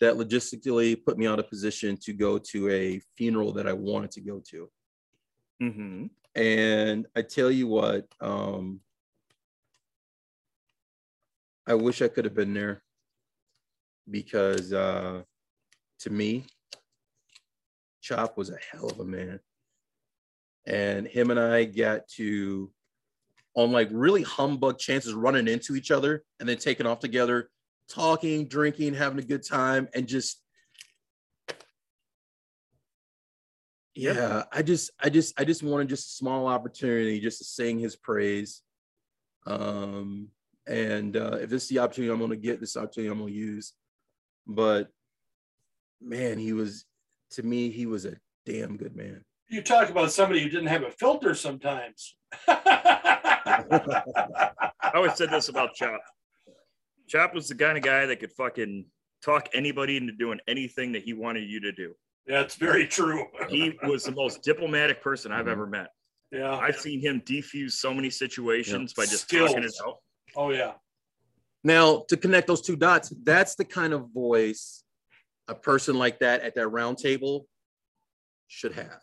that logistically put me out of position to go to a funeral that I wanted to go to. Mm-hmm. And I tell you what, um I wish I could have been there because uh to me, Chop was a hell of a man. And him and I got to on like really humbug chances running into each other and then taking off together, talking, drinking, having a good time, and just Yep. yeah, I just I just I just wanted just a small opportunity just to sing his praise. Um and uh if this is the opportunity I'm gonna get, this opportunity I'm gonna use. But man, he was to me, he was a damn good man. You talk about somebody who didn't have a filter sometimes. I always said this about Chop. Chop was the kind of guy that could fucking talk anybody into doing anything that he wanted you to do. That's very true. He was the most diplomatic person I've ever met. Yeah. I've seen him defuse so many situations by just Skills. talking it out. Oh yeah. Now, to connect those two dots, that's the kind of voice a person like that at that round table should have.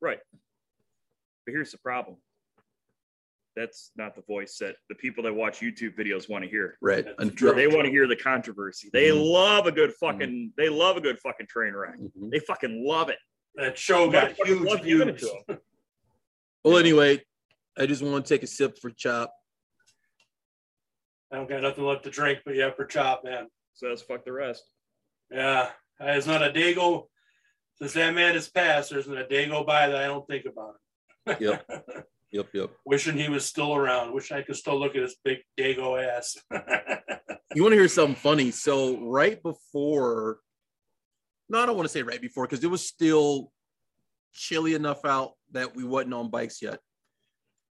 Right. But here's the problem. That's not the voice that the people that watch YouTube videos want to hear. Right. And- They want to hear the controversy. They Mhm. love a good fucking. They love a good fucking train wreck. Mhm. They fucking love it. That show got huge love giving it views. Well, anyway, I just want to take a sip for Chop. I don't got nothing left to drink, but yeah, for chop, man. Says fuck the rest. Yeah, uh, It's not a day go since that man has passed. There's not a day go by that I don't think about it. Yep. Yep. Yep. Wishing he was still around. Wish I could still look at his big dago ass. You want to hear something funny? So right before, no, I don't want to say right before because it was still chilly enough out that we wasn't on bikes yet.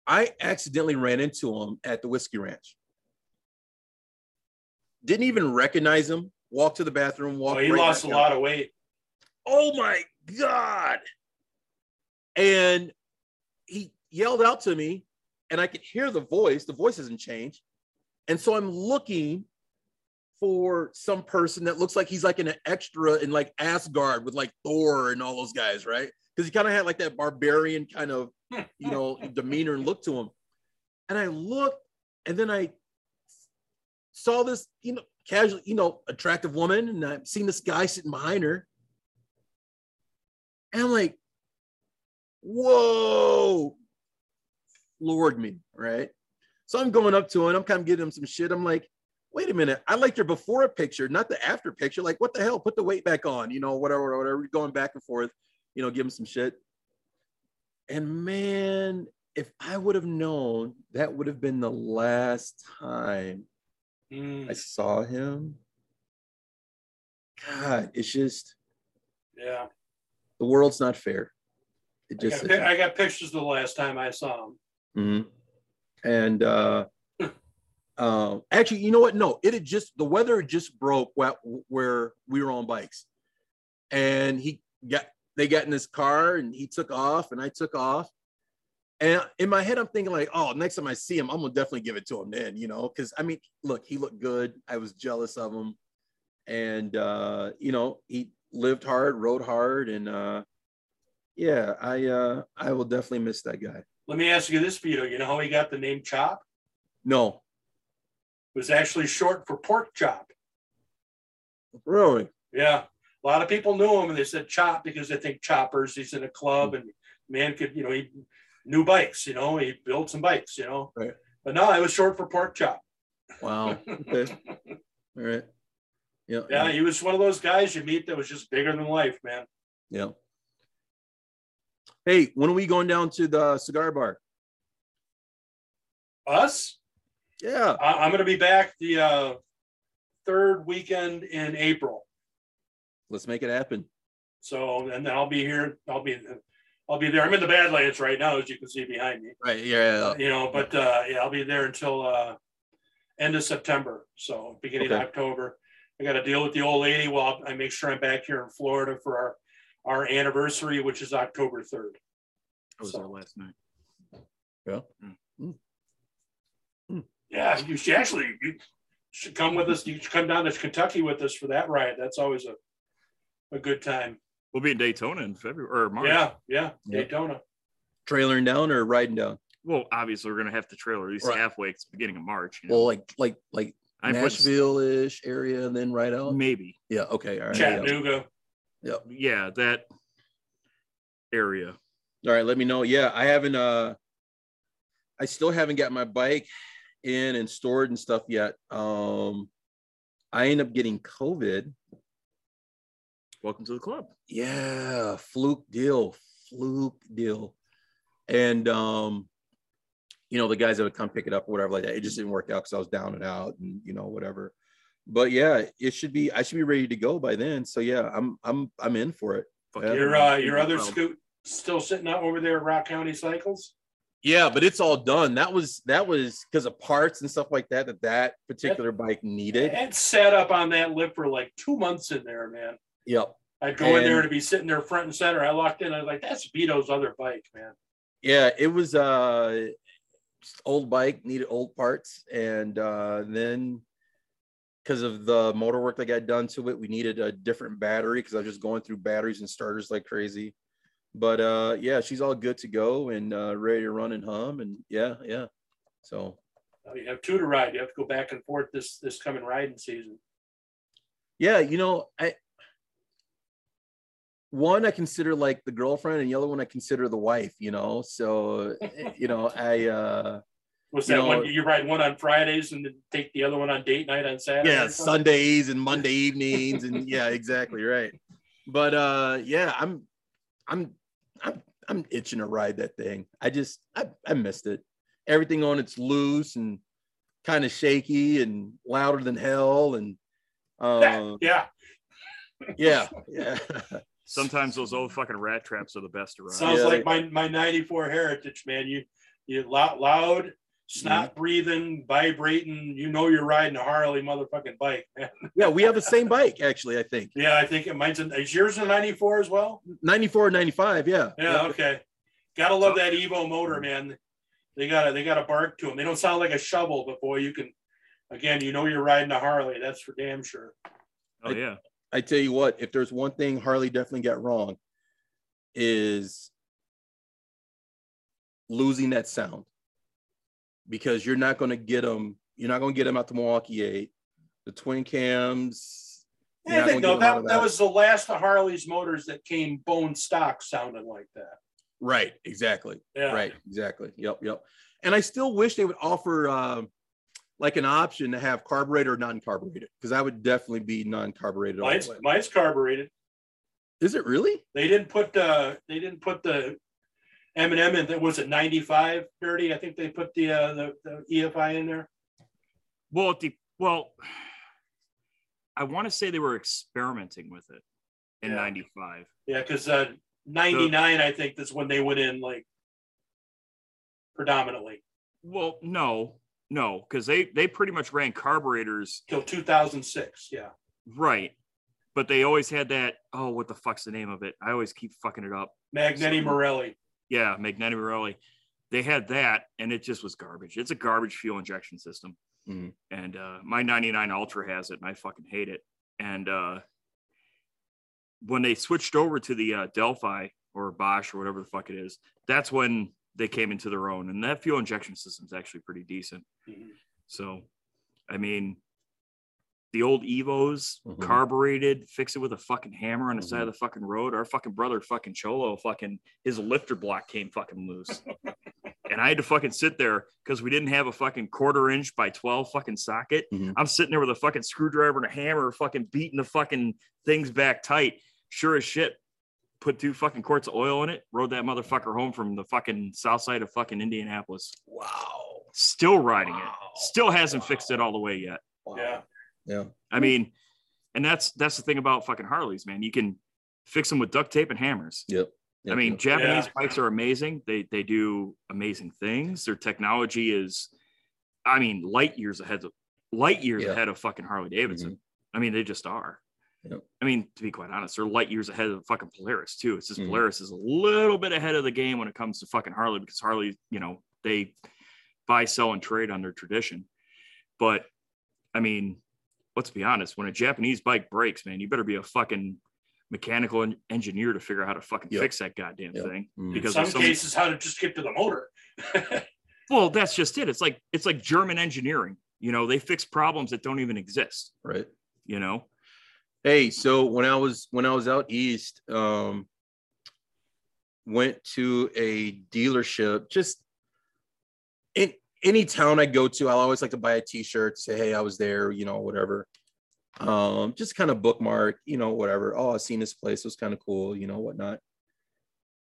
I accidentally ran into him at the whiskey ranch. Didn't even recognize him. Walked to the bathroom. Walked. Oh, he right lost a lot of weight. Oh my god! And he yelled out to me, and I could hear the voice. The voice hasn't changed, and so I'm looking for some person that looks like he's like an extra in like Asgard with like Thor and all those guys, right? Because he kind of had like that barbarian kind of you know demeanor and look to him. And I looked, and then I saw this, you know, casual, you know, attractive woman, and I've seen this guy sitting behind her. And I'm like, whoa, floored me, right? So I'm going up to him, I'm kind of giving him some shit. I'm like, wait a minute, I liked your before picture, not the after picture. Like, what the hell? Put the weight back on, you know, whatever, whatever. Going back and forth, you know, give him some shit. And man, if I would have known, that would have been the last time Mm, I saw him. God, it's just yeah, the world's not fair. It I just got, I got pictures the last time I saw him. Mhm. and uh um actually you know what no it had just the weather had just broke where, where we were on bikes and he got they got in his car and he took off and i took off and in my head i'm thinking like oh next time i see him i'm gonna definitely give it to him then you know because i mean look he looked good i was jealous of him and uh you know he lived hard rode hard and uh yeah i uh i will definitely miss that guy Let me ask you this, Vito. You know how he got the name Chop? no It was actually short for pork chop. really Yeah. A lot of people knew him and they said chop because they think choppers. He's in a club and man could, you know, he knew bikes, you know, he built some bikes, you know. Right. But no, it was short for pork chop. Wow. Okay. All right. Yeah. Yeah, he was one of those guys you meet that was just bigger than life, man. Yeah. Hey, when are we going down to the cigar bar? Us? Yeah. I, I'm gonna be back the uh third weekend in April. Let's make it happen. So and then I'll be here. I'll be I'll be there. I'm in the Badlands right now, as you can see behind me. Right. Yeah. you know, but uh, yeah, I'll be there until uh, end of September. So beginning of October, I got to deal with the old lady while I make sure I'm back here in Florida for our our anniversary, which is October third. I was So- there last night. Yeah, Yeah, you should actually you should come with us. You should come down to Kentucky with us for that ride. That's always a a good time. We'll be in Daytona in February or March. Yeah, yeah, Yeah. Daytona. Trailering down or riding down? Well, obviously we're gonna have to trailer at least Right. halfway. It's beginning of March. You know? Well, like like like I put Nashville-ish area and then right out. maybe. Yeah. Okay. All right. Yeah. Chattanooga. Yeah, that area. All right. Let me know. Yeah, I haven't. Uh, I still haven't got my bike in and stored and stuff yet. Um, I end up getting COVID. Welcome to the club. Yeah, fluke deal, fluke deal. And um, you know, the guys that would come pick it up or whatever like that, it just didn't work out because I was down and out and you know, whatever. But yeah, it should be I should be ready to go by then. So yeah, I'm I'm I'm in for it. Fuck Yeah. yeah. Your uh, your other problem. scoot still sitting out over there at Rock County Cycles. Yeah, but it's all done. That was that was because of parts and stuff like that that that particular bike needed. It sat up on that lip for like two months in there, man. Yep. I'd go in there to be sitting there front and center. I locked in. I was like, "That's Vito's other bike, man." Yeah, it was uh old bike, needed old parts, and uh then because of the motor work that got done to it, we needed a different battery because I was just going through batteries and starters like crazy. but uh, yeah, she's all good to go and uh, ready to run and hum, and yeah, yeah. So Now You have two to ride. You have to go back and forth this this coming riding season. yeah, you know, I one I consider like the girlfriend, and the other one I consider the wife. You know, so eh, you know, I uh, Was You that know- one? You ride one on Fridays and then take the other one on date night on Saturday? yeah sundays and monday evenings and yeah exactly right. But uh yeah i'm i'm i'm i'm itching to ride that thing. I just i, I missed it. Everything on it's loose and kind of shaky and louder than hell and uh Yeah, yeah yeah Sometimes those old fucking rat traps are the best to ride. sounds Yeah, like my my '94 Heritage, man. You you loud, loud snot Mm-hmm. breathing, vibrating. You know you're riding a Harley motherfucking bike, man. yeah we have the same bike actually i think Yeah, I think it mine's in, is yours a '94 as well? 94 95 yeah Yeah, okay. Gotta love that Evo motor, man. They got a they got a bark to them. They don't sound like a shovel, but boy, you can. Again, you know you're riding a Harley. That's for damn sure. oh yeah. I tell you what, if there's one thing Harley definitely got wrong, is losing that sound because you're not going to get them. You're not going to get them out the Milwaukee Eight, the twin cams. Yeah, I think gonna no, get 'em out that, that was the last of Harley's motors that came bone stock sounding like that. right. Exactly. Yeah. Right. Exactly. Yep. Yep. And I still wish they would offer um, like an option to have carbureted or non-carbureted because I would definitely be non-carbureted. Mine's mine's carbureted. Is it really? They didn't put uh they didn't put the M and M in that was it 95 dirty. I think they put the uh the, the EFI in there. Well, it de- well, I want to say they were experimenting with it in Yeah. '95. Yeah, because uh 99, I think that's when they went in like predominantly Well, no, no, because they they pretty much ran carburetors till 2006. Yeah. right, but they always had that. Oh, what the fuck's the name of it? I always keep fucking it up. Magneti So- Morelli. Yeah, Magneti Morelli. They had that, and it just was garbage. It's a garbage fuel injection system. Mhm. And uh, my 99 Ultra has it, and I fucking hate it. And uh, when they switched over to the uh, Delphi or Bosch or whatever the fuck it is, that's when they came into their own. And that fuel injection system is actually pretty decent. Mhm. So, I mean, the old Evos, Mhm. carbureted, fix it with a fucking hammer on the side Mhm. of the fucking road. Our fucking brother, fucking Cholo, fucking his lifter block came fucking loose. and I had to fucking sit there because we didn't have a fucking quarter inch by 12 fucking socket. Mhm. I'm sitting there with a fucking screwdriver and a hammer, fucking beating the fucking things back tight. Sure as shit. Put two fucking quarts of oil in it, rode that motherfucker home from the fucking south side of fucking Indianapolis. Wow. Still riding Wow. it. Still hasn't fixed it all the way yet. wow. Yeah. Yeah. I mean, and that's that's the thing about fucking Harleys, man. You can fix them with duct tape and hammers. Yep. I mean, yep. Japanese Yeah. bikes are amazing. They they do amazing things. Their technology is, I mean, light years ahead of light years Yeah. ahead of fucking Harley Davidson. Mm-hmm. I mean, they just are. Yep. I mean, to be quite honest, they're light years ahead of fucking Polaris too. It's just Mhm. Polaris is a little bit ahead of the game when it comes to fucking Harley because Harley, you know, they buy, sell, and trade on their tradition. But I mean, let's be honest, when a Japanese bike breaks, man, you better be a fucking mechanical en- engineer to figure out how to fucking Yep. fix that goddamn Yep. thing. Mhm. In Because some cases, how to just get to the motor. well, that's just it. It's like it's like German engineering. You know, they fix problems that don't even exist. Right. You know, Hey, so when I was when I was out east, um, went to a dealership. Just in any town I go to, I'll always like to buy a T-shirt, say, "Hey, I was there," you know, whatever. Um, just kind of bookmark, you know, whatever. Oh, I seen this place; it was kind of cool, you know, whatnot.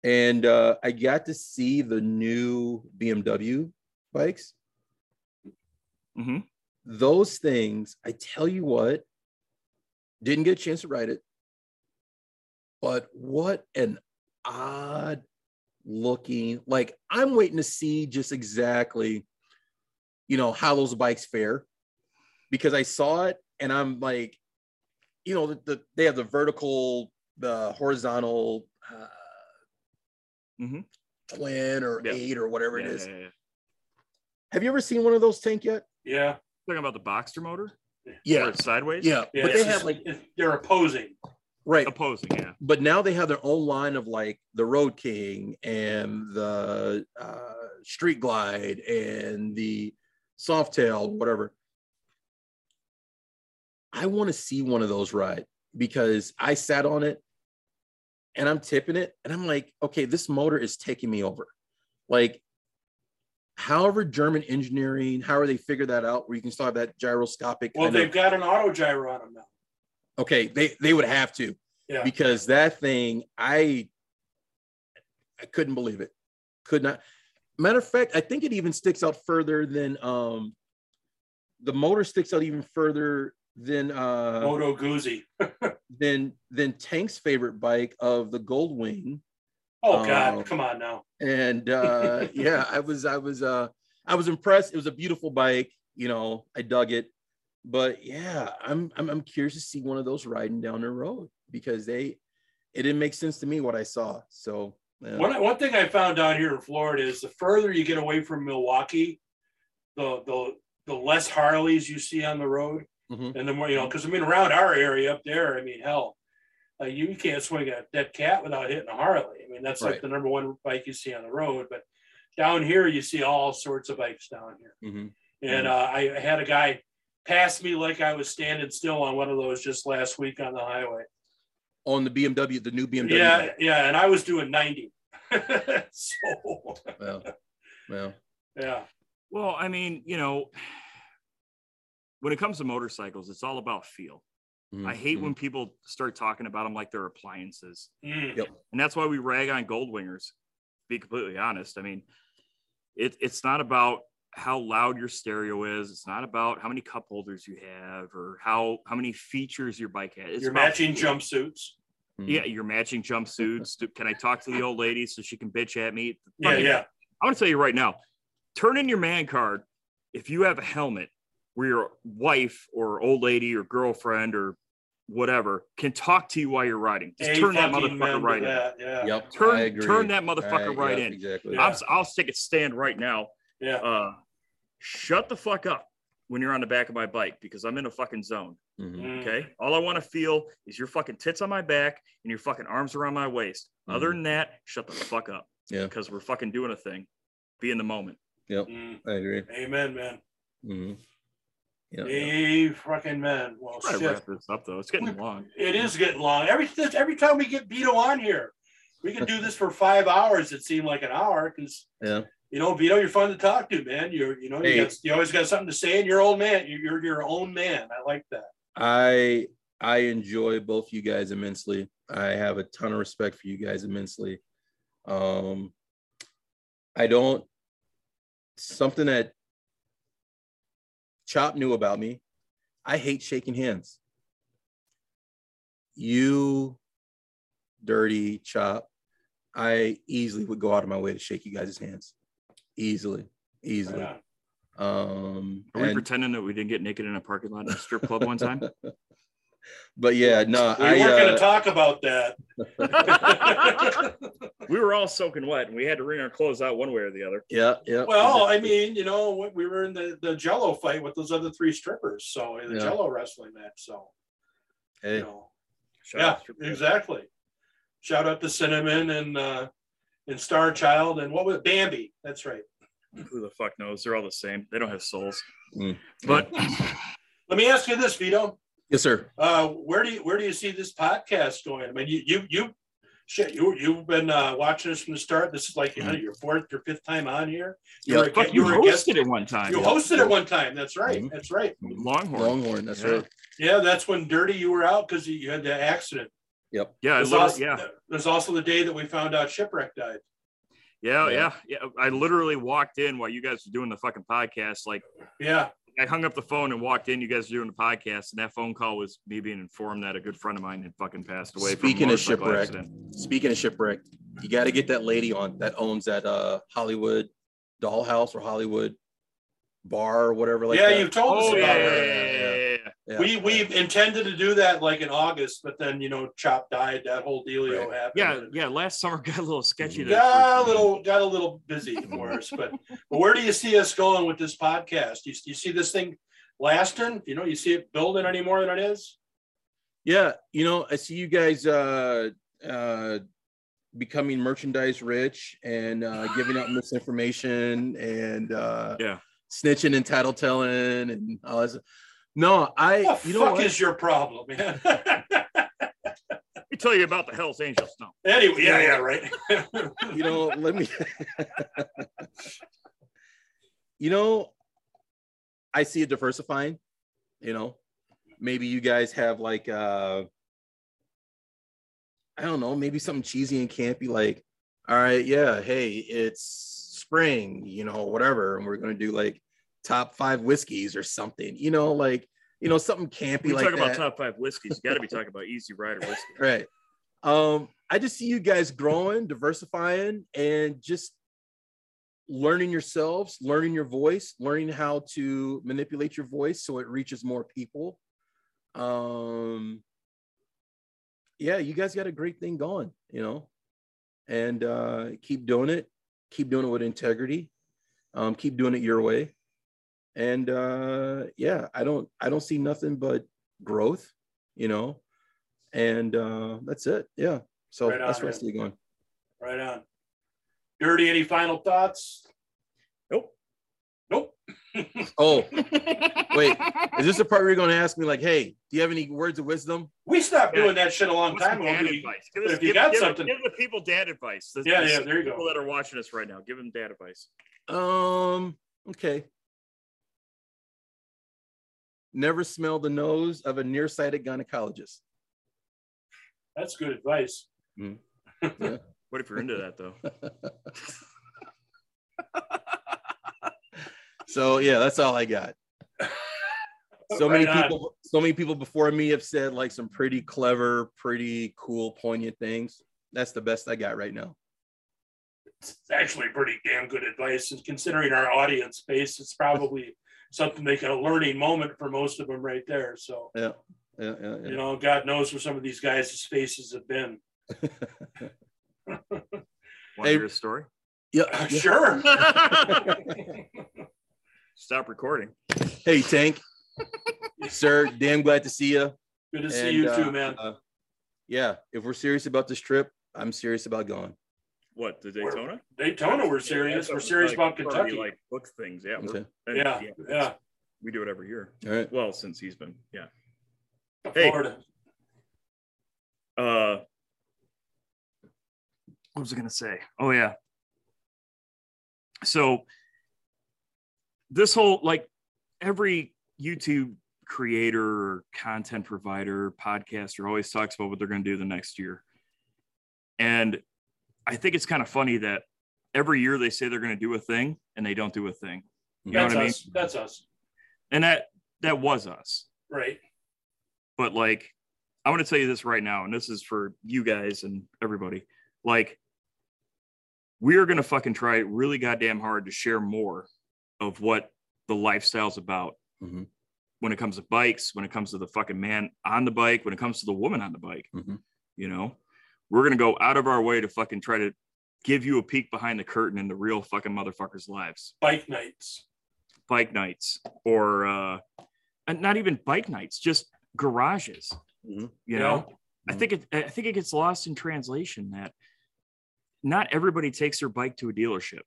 And uh, I got to see the new BMW bikes. Mm-hmm. Those things, I tell you what, didn't get a chance to ride it. But what an odd looking, like I'm waiting to see just exactly, you know, how those bikes fare because I saw it and I'm like, you know, the, the they have the vertical, the horizontal uh, Mhm. twin or Yeah. eight or whatever yeah, it is. yeah, yeah. Have you ever seen one of those tank yet? Yeah. Talking about the Boxster motor, Yeah. sideways. Yeah. Yeah. but they have like they're opposing. right. opposing. Yeah. But now they have their own line of like the Road King and the uh, Street Glide and the Softail, whatever. I want to see one of those ride because I sat on it and I'm tipping it and I'm like, okay, this motor is taking me over. Like, however, German engineering, however they figure that out, where you can still have that gyroscopic. Well, they've got an auto gyro on them now. okay, they they would have to Yeah. because that thing, I I couldn't believe it. Could not. Matter of fact, I think it even sticks out further than um the motor sticks out even further than uh Moto Guzzi. than than Tank's favorite bike of the Goldwing. Oh God, Um, come on now. And uh yeah, I was I was uh I was impressed. It was a beautiful bike, you know, I dug it. But yeah, I'm I'm, I'm curious to see one of those riding down the road because they it didn't make sense to me what I saw. So yeah. One, one thing I found down here in Florida is the further you get away from Milwaukee, the the the less Harleys you see on the road, Mhm. and the more you know. Because I mean, around our area up there, I mean, hell, uh, you, you can't swing a dead cat without hitting a Harley. I mean, that's like the number one bike you see on the road. But down here, you see all sorts of bikes down here. Mhm. And uh, I I had a guy pass me like I was standing still on one of those just last week on the highway. on the BMW, the new BMW. Yeah, bike. yeah, and I was doing ninety. so Well, well, yeah. Well, I mean, you know, when it comes to motorcycles, it's all about feel. Mhm, I hate when people start talking about them like they're appliances. Mm. Yep. And that's why we rag on Goldwingers, to be completely honest. I mean, it, it's not about how loud your stereo is. It's not about how many cup holders you have or how how many features your bike has. It's Your about matching feel. jumpsuits. Mhm. Yeah, your matching jumpsuits. Can I talk to the old lady so she can bitch at me? Yeah, Fucking- yeah. I'm gonna tell you right now, turn in your man card if you have a helmet where your wife or old lady or girlfriend or whatever can talk to you while you're riding. Just A turn that motherfucker member right in. Yeah. Yep. Turn- turn that motherfucker I- right yeah, in. Exactly. Yeah. I'm, I'll take a stand right now. Yeah. Uh, shut the fuck up when you're on the back of my bike because I'm in a fucking zone. Mhm. Mm. Okay. All I want to feel is your fucking tits on my back and your fucking arms around my waist. Other than that, shut the fuck up. Yeah. Because we're fucking doing a thing. Be in the moment. Mm. I agree. Amen, man. Mhm. Yeah, yeah. A fucking man. Well, Try to shit. wrap this up though. It's getting long. It is getting long. Every every time we get Vito on here, we can do this for five hours. It seemed like an hour because Yeah. you know, Vito, you're fun to talk to, man. You're you know, you, got, you always got something to say, and you're old man. You're, you're your own man. I like that. I I enjoy both you guys immensely. I have a ton of respect for you guys immensely. Um I don't something that Chop knew about me. I hate shaking hands. You dirty Chop. I easily would go out of my way to shake you guys' hands. Easily. Easily. Yeah. Um Are we and- pretending that we didn't get naked in a parking lot in a strip club one time? but yeah, no, We I weren't going uh, to talk about that. we were all soaking wet and we had to wring our clothes out one way or the other. Yeah, yeah. Well, I mean, you know, we were in the, the Jello fight with those other three strippers, so the Yeah. Jello wrestling match. So, hey, you know, yeah, out to strip club. exactly. Shout out to Cinnamon and uh, and Star Child and what was it? Bambi? That's right. Who the fuck knows? They're all the same. They don't have souls. Mm. But Let me ask you this, Vito. Yes, sir. Uh, where do you where do you see this podcast going? I mean, you you you shit, you you've been uh, watching us from the start. This is like you know your fourth or fifth time on here. You Yeah. were a, you you were a guest. hosted it one time. You hosted it one time. That's right. Mhm. That's right. Longhorn. Longhorn. That's Yeah. right. Yeah, that's when Dirty you were out because you had the accident. Yep. Yeah, There's also, yeah. there's also the day that we found out shipwreck died. Yeah, Yeah. yeah, yeah. I literally walked in while you guys were doing the fucking podcast. Like Yeah, I hung up the phone and walked in. You guys were doing the podcast, and that phone call was me being informed that a good friend of mine had fucking passed away. from Speaking of shipwreck, accident. Speaking of shipwreck, you got to get that lady on that owns that uh Hollywood dollhouse or Hollywood bar or whatever like yeah, that. you've told us Oh about yeah, it. yeah, yeah, yeah, yeah. Yeah. We we intended to do that like in August, but then you know Chop died. That whole dealio Right. happened. Yeah, yeah. Last summer got a little sketchy. there Got a little got a little busy for us, but but where do you see us going with this podcast? You, you see this thing lasting? You know, you see it building any more than it is? Yeah, you know, I see you guys uh uh becoming merchandise rich and uh giving out misinformation and uh Yeah. snitching and tattletelling and all that. Stuff. No, I What the you know fuck what? is your problem, man? Let me tell you about the Hell's Angels now. anyway, yeah, yeah, right. you know, let me you know, I see it diversifying, you know. Maybe you guys have like uh I don't know, maybe something cheesy and campy like, all right, yeah, hey, it's spring, you know, whatever, and we're gonna do like top five whiskeys or something, you know, like you know, something campy We like talk about that. top five whiskeys. You got to be talking about Easy Rider whiskey. right um i just see you guys growing diversifying and just learning yourselves learning your voice learning how to manipulate your voice so it reaches more people um yeah you guys got a great thing going you know and uh keep doing it keep doing it with integrity um keep doing it your way and uh yeah i don't i don't see nothing but growth you know and uh that's it yeah so Right on, that's where I see it going right on. Dirty, any final thoughts? Nope. Nope. oh wait is this the part where you're going to ask me like hey do you have any words of wisdom we stopped Yeah. doing that shit a long What's time ago. dad advice? Give, us, if you got give, something- give the people dad advice. The, Yeah, the yeah, there you go. People that are watching us right now, give them dad advice. um okay never smell the nose of a nearsighted gynecologist That's good advice. Mm-hmm. What if you're into that though? so yeah that's all i got so many Right on. people so many people before me have said like some pretty clever pretty cool poignant things that's the best i got right now It's actually pretty damn good advice. And considering our audience base, it's probably something like a learning moment for most of them right there. So, yeah yeah yeah, yeah. you know, God knows where some of these guys' faces have been. Want to Hey. hear a story? yeah, Uh, yeah. Sure. Stop recording. hey tank sir damn glad to see you Good to see you uh, too, man. uh, yeah, if we're serious about this trip, I'm serious about going. What the Daytona? Daytona, we're serious. We're serious about Like, Kentucky. Like book things, yeah. Okay. and, Yeah, yeah. We do it every year. All right. Well, since he's been, yeah. Hey. Florida. Uh, what was I gonna say? Oh yeah. So this whole like every YouTube creator or content provider, podcaster always talks about what they're gonna do the next year. And I think it's kind of funny that every year they say they're gonna do a thing and they don't do a thing. You know That's what I mean? us. That's us. And that that was us. Right. but like i want to tell you this right now and this is for you guys and everybody like we are going to fucking try really goddamn hard to share more of what the lifestyle's about Mhm. when it comes to bikes when it comes to the fucking man on the bike when it comes to the woman on the bike Mhm. you know we're going to go out of our way to fucking try to give you a peek behind the curtain in the real fucking motherfuckers lives Bike nights. bike nights or uh and not even bike nights just garages Mhm. you Yeah. know i Mhm. think it i think it gets lost in translation that not everybody takes their bike to a dealership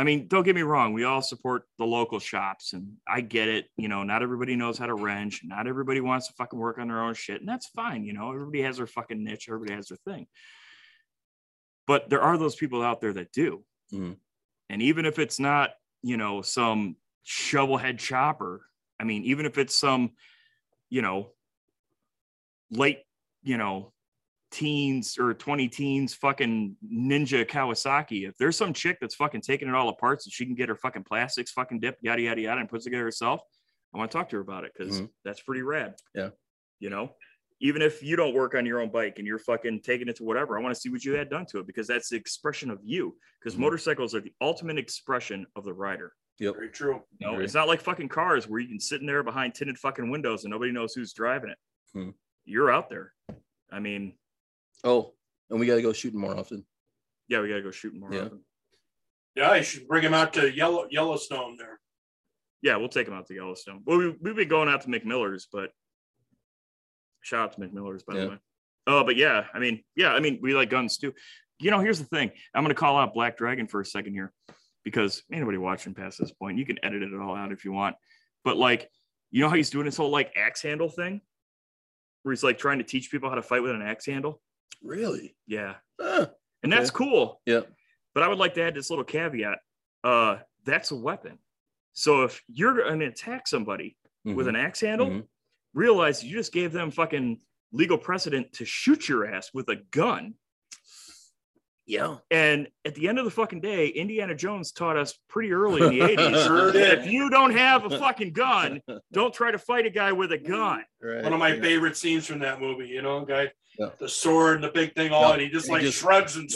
i mean don't get me wrong we all support the local shops and i get it you know not everybody knows how to wrench not everybody wants to fucking work on their own shit and that's fine you know everybody has their fucking niche everybody has their thing but there are those people out there that do Mhm. and even if it's not you know some shovelhead chopper i mean even if it's some you know late you know teens or 20 teens fucking ninja kawasaki if there's some chick that's fucking taking it all apart so she can get her fucking plastics fucking dip yada yada yada and puts it together herself i want to talk to her about it because Mhm. that's pretty rad Yeah. you know even if you don't work on your own bike and you're fucking taking it to whatever i want to see what you had done to it because that's the expression of you because Mhm. motorcycles are the ultimate expression of the rider Yep. Very true. No, know, Agree. it's not like fucking cars where you can sit in there behind tinted fucking windows and nobody knows who's driving it. Hmm. You're out there. I mean, Oh, and we got to go shooting more often. yeah, we gotta go shooting more Yeah. often. Yeah, I should bring him out to Yellow Yellowstone there. Yeah, we'll take him out to Yellowstone. Well, we, we've been going out to McMiller's, but Shout out to McMiller's, by Yeah. the way. Oh, but yeah, I mean, yeah, I mean, we like guns too. You know, here's the thing. I'm gonna call out Black Dragon for a second here, because anybody watching past this point, you can edit it all out if you want. But like, you know how he's doing this whole like axe handle thing, where he's like trying to teach people how to fight with an axe handle. Really? Yeah, Huh. and that's cool. Yeah. But I would like to add this little caveat. Uh, that's a weapon. So if you're going to attack somebody with an axe handle, Mhm. realize you just gave them fucking legal precedent to shoot your ass with a gun. yeah. And at the end of the fucking day, Indiana Jones taught us pretty early in the 80s Sure if you don't have a fucking gun, don't try to fight a guy with a gun. Right. One of my favorite scenes from that movie, you know, guy, Yeah. the sword and the big thing, all, Yeah. and he just He like just- shrugs and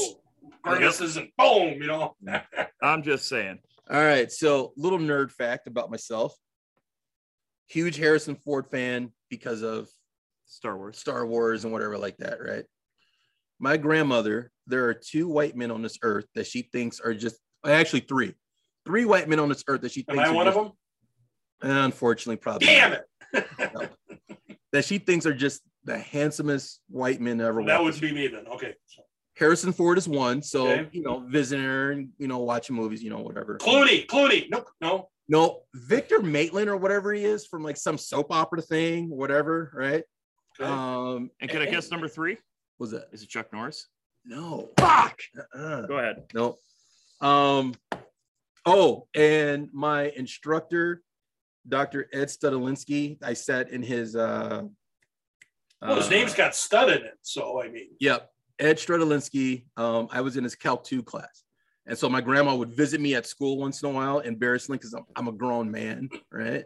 grimaces and boom, you know. I'm just saying. All right. So, little nerd fact about myself. Huge Harrison Ford fan because of Star Wars. Star Wars and whatever like that, right? My grandmother, there are two white men on this earth that she thinks are just actually three. Three white men on this earth that she Am I are one of just- them? Unfortunately, probably Damn not. it. that she thinks are just the handsomest white men ever. that walked would be me then. Okay. Harrison Ford is one. So, Okay. you know, visiting her and, you know, watching movies, you know, whatever. Clooney, Clooney. Nope, no. No, Victor Maitland or whatever he is from like some soap opera thing, whatever, right? Okay. Um, And can I guess number three? was that? Is it Chuck Norris? No. Fuck. Uh-uh. Go ahead. No. Um, oh, and my instructor, Dr. Ed Studolinsky, I sat in his uh well, his uh, name's got stud in it. So, I mean, Yep. Ed Studolinsky. Um, I was in his Calc 2 class. And so my grandma would visit me at school once in a while, embarrassingly, because I'm, I'm a grown man, right?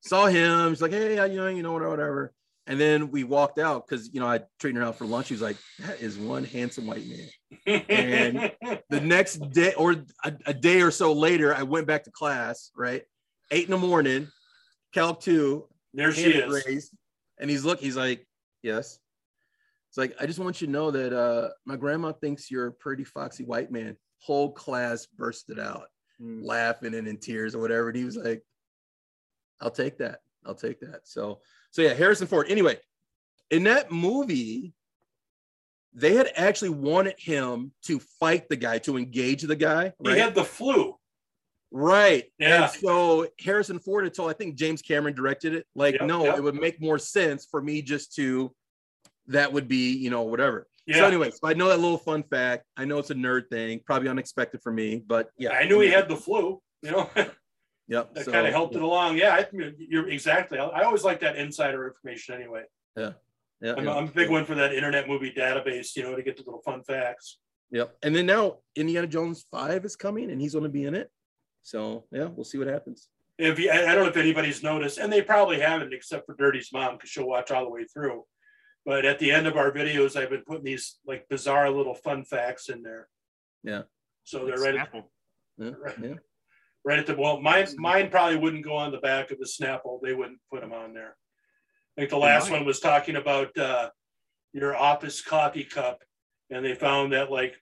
Saw him, he's like, hey, you doing? You know, whatever, whatever. And then we walked out because you know I treated her out for lunch. He was like, "That is one handsome white man." And- The next day, or a, a day or so later, I went back to class. Right, eight in the morning, Calc two, there she is. raised, and he's look. He's like, "Yes." It's like I just want you to know that uh, my grandma thinks you're a pretty foxy white man. Whole class bursted out, Hmm. laughing and in tears or whatever. And he was like, "I'll take that. I'll take that." So, so yeah, Harrison Ford. Anyway, in that movie, they had actually wanted him to fight the guy, to engage the guy, He had the flu. Right. Yeah. And so Harrison Ford had told, I think James Cameron directed it. Like, Yep, no, yep. it would make more sense for me just to, that would be, you know, whatever. Yeah. So, anyway, so I know that little fun fact. I know it's a nerd thing, probably unexpected for me, but yeah. I knew he had the flu, you know, Yep. that so, kind of helped it along. Yeah, I, you're exactly. I, always like that insider information anyway. Yeah. I'm, yeah. I'm a big one for that internet movie database, you know, to get the little fun facts. Yep. And then now Indiana Jones 5 is coming and he's going to be in it. So, yeah, we'll see what happens. If you, I I don't know if anybody's noticed, and they probably haven't, except for Dirty's mom, because she'll watch all the way through. But at the end of our videos, I've been putting these like bizarre little fun facts in there. Yeah. So they're right at, Snapple. Yeah. Right. yeah. right at the well. Mine, mine probably wouldn't go on the back of the Snapple. They wouldn't put them on there. I think the last one was talking about uh, your office coffee cup, and they found that like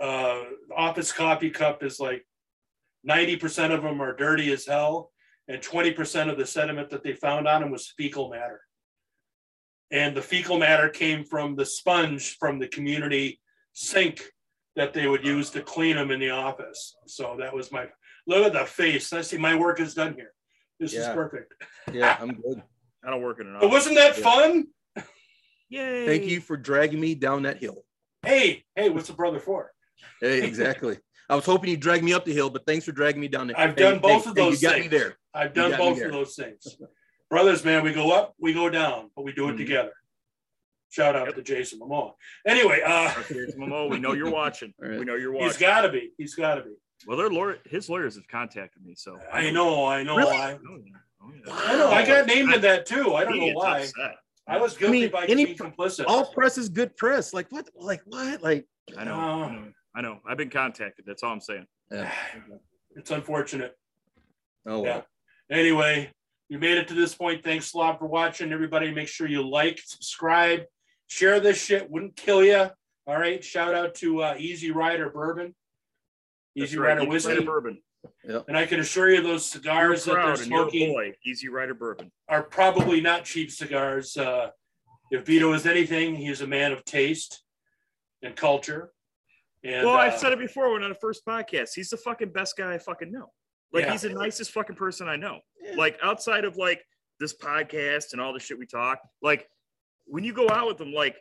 uh, office coffee cup is like ninety percent of them are dirty as hell, and twenty percent of the sediment that they found on them was fecal matter. And the fecal matter came from the sponge from the community sink that they would use to clean them in the office. So that was my look at the face. I see my work is done here. This is perfect. Yeah, I'm good. I don't work in an But office. wasn't that Yeah. fun? Yay. Thank you for dragging me down that hill. Hey, hey, what's a brother for? Hey, exactly. I was hoping you'd drag me up the hill, but thanks for dragging me down there. I've done both of those You got me there. I've done both of those things. Brothers, man, we go up, we go down, but we do it Mhm. together. Shout out Yep. to Jason Momoa. Anyway, uh, Okay, it's Momo, we know you're watching. All right. We know you're watching. He's got to be. He's got to be. well, their lawyer, his lawyers have contacted me, so I know. I know. Really? I, Oh, yeah. Oh, yeah. I know. I got named in that too. I don't know why. upset. I was guilty mean, by any being complicit. All press is good press. Like what? Like what? Like I know. Uh, I know. I know. I've been contacted. That's all I'm saying. It's unfortunate. oh Yeah. Anyway, you made it to this point. Thanks a lot for watching. Everybody, make sure you like, subscribe, share this shit. Wouldn't kill you. All right. Shout out to uh, Easy Rider Bourbon, Easy right. Rider Easy Whiskey. Rider Bourbon. And I can assure you, those cigars that they're proud and you're a smoking boy. Easy Rider Bourbon. are probably not cheap cigars. Uh, if Vito is anything, he is a man of taste and culture. And well, uh, I've said it before when on the first podcast. He's the fucking best guy I fucking know. Like Yeah. he's the nicest fucking person I know. Yeah. Like outside of like this podcast and all the shit we talk, like when you go out with him, like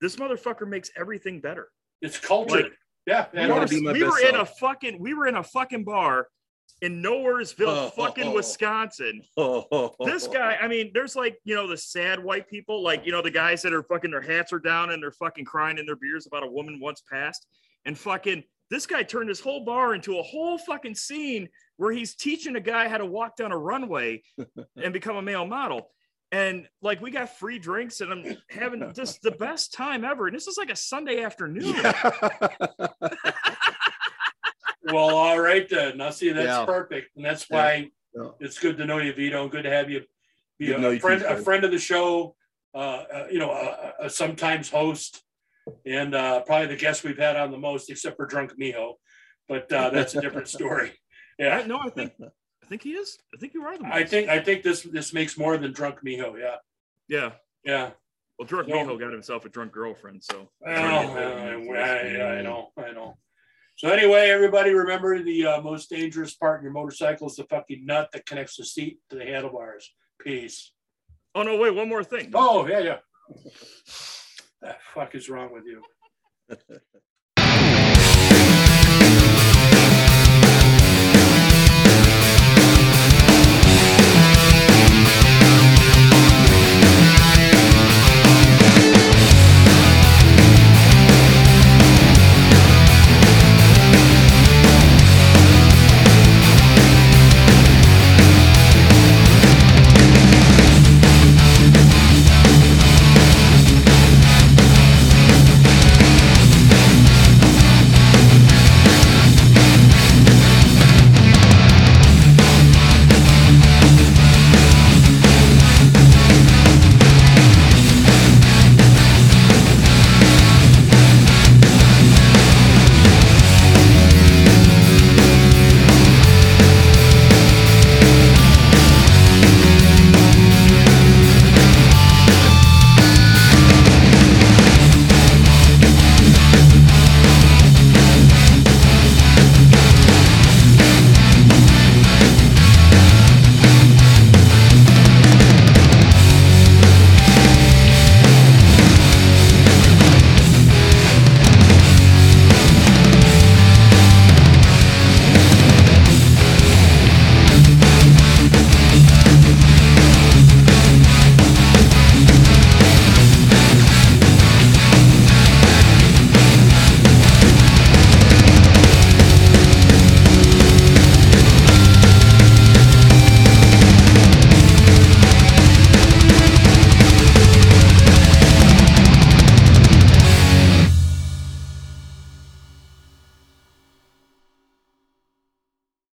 this motherfucker makes everything better. it's culture. Like, yeah, I and wanna honest- be my we were in a fucking we were in a fucking bar in Nowheresville, Oh, fucking oh, oh. Wisconsin. Oh, This guy, I mean, there's like, you know, the sad white people, like, you know, the guys that are fucking their hats are down and they're fucking crying in their beers about a woman once passed. And fucking this guy turned his whole bar into a whole fucking scene where he's teaching a guy how to walk down a runway and become a male model. And like we got free drinks and I'm having just the best time ever. And this is like a Sunday afternoon. well, all right then. Now see, that's Yeah. perfect, and that's why Yeah. it's good to know you, Vito. and Good to have you be Good a you friend, too, a friend of the show. Uh, uh, you know, a, a sometimes host, and uh, probably the guest we've had on the most, except for Drunk Miho. But uh, that's a different story. I, Yeah, no, I think I think he is. I think you are the most. I think I think this this makes more than Drunk Miho. Yeah, yeah. yeah. Well, drunk No. Miho got himself a drunk girlfriend, so Well, I, I, I know, I know. So anyway, everybody remember the uh, most dangerous part in your motorcycle is the fucking nut that connects the seat to the handlebars. Peace. Oh no, wait, one more thing. Oh yeah, yeah. The fuck is wrong with you?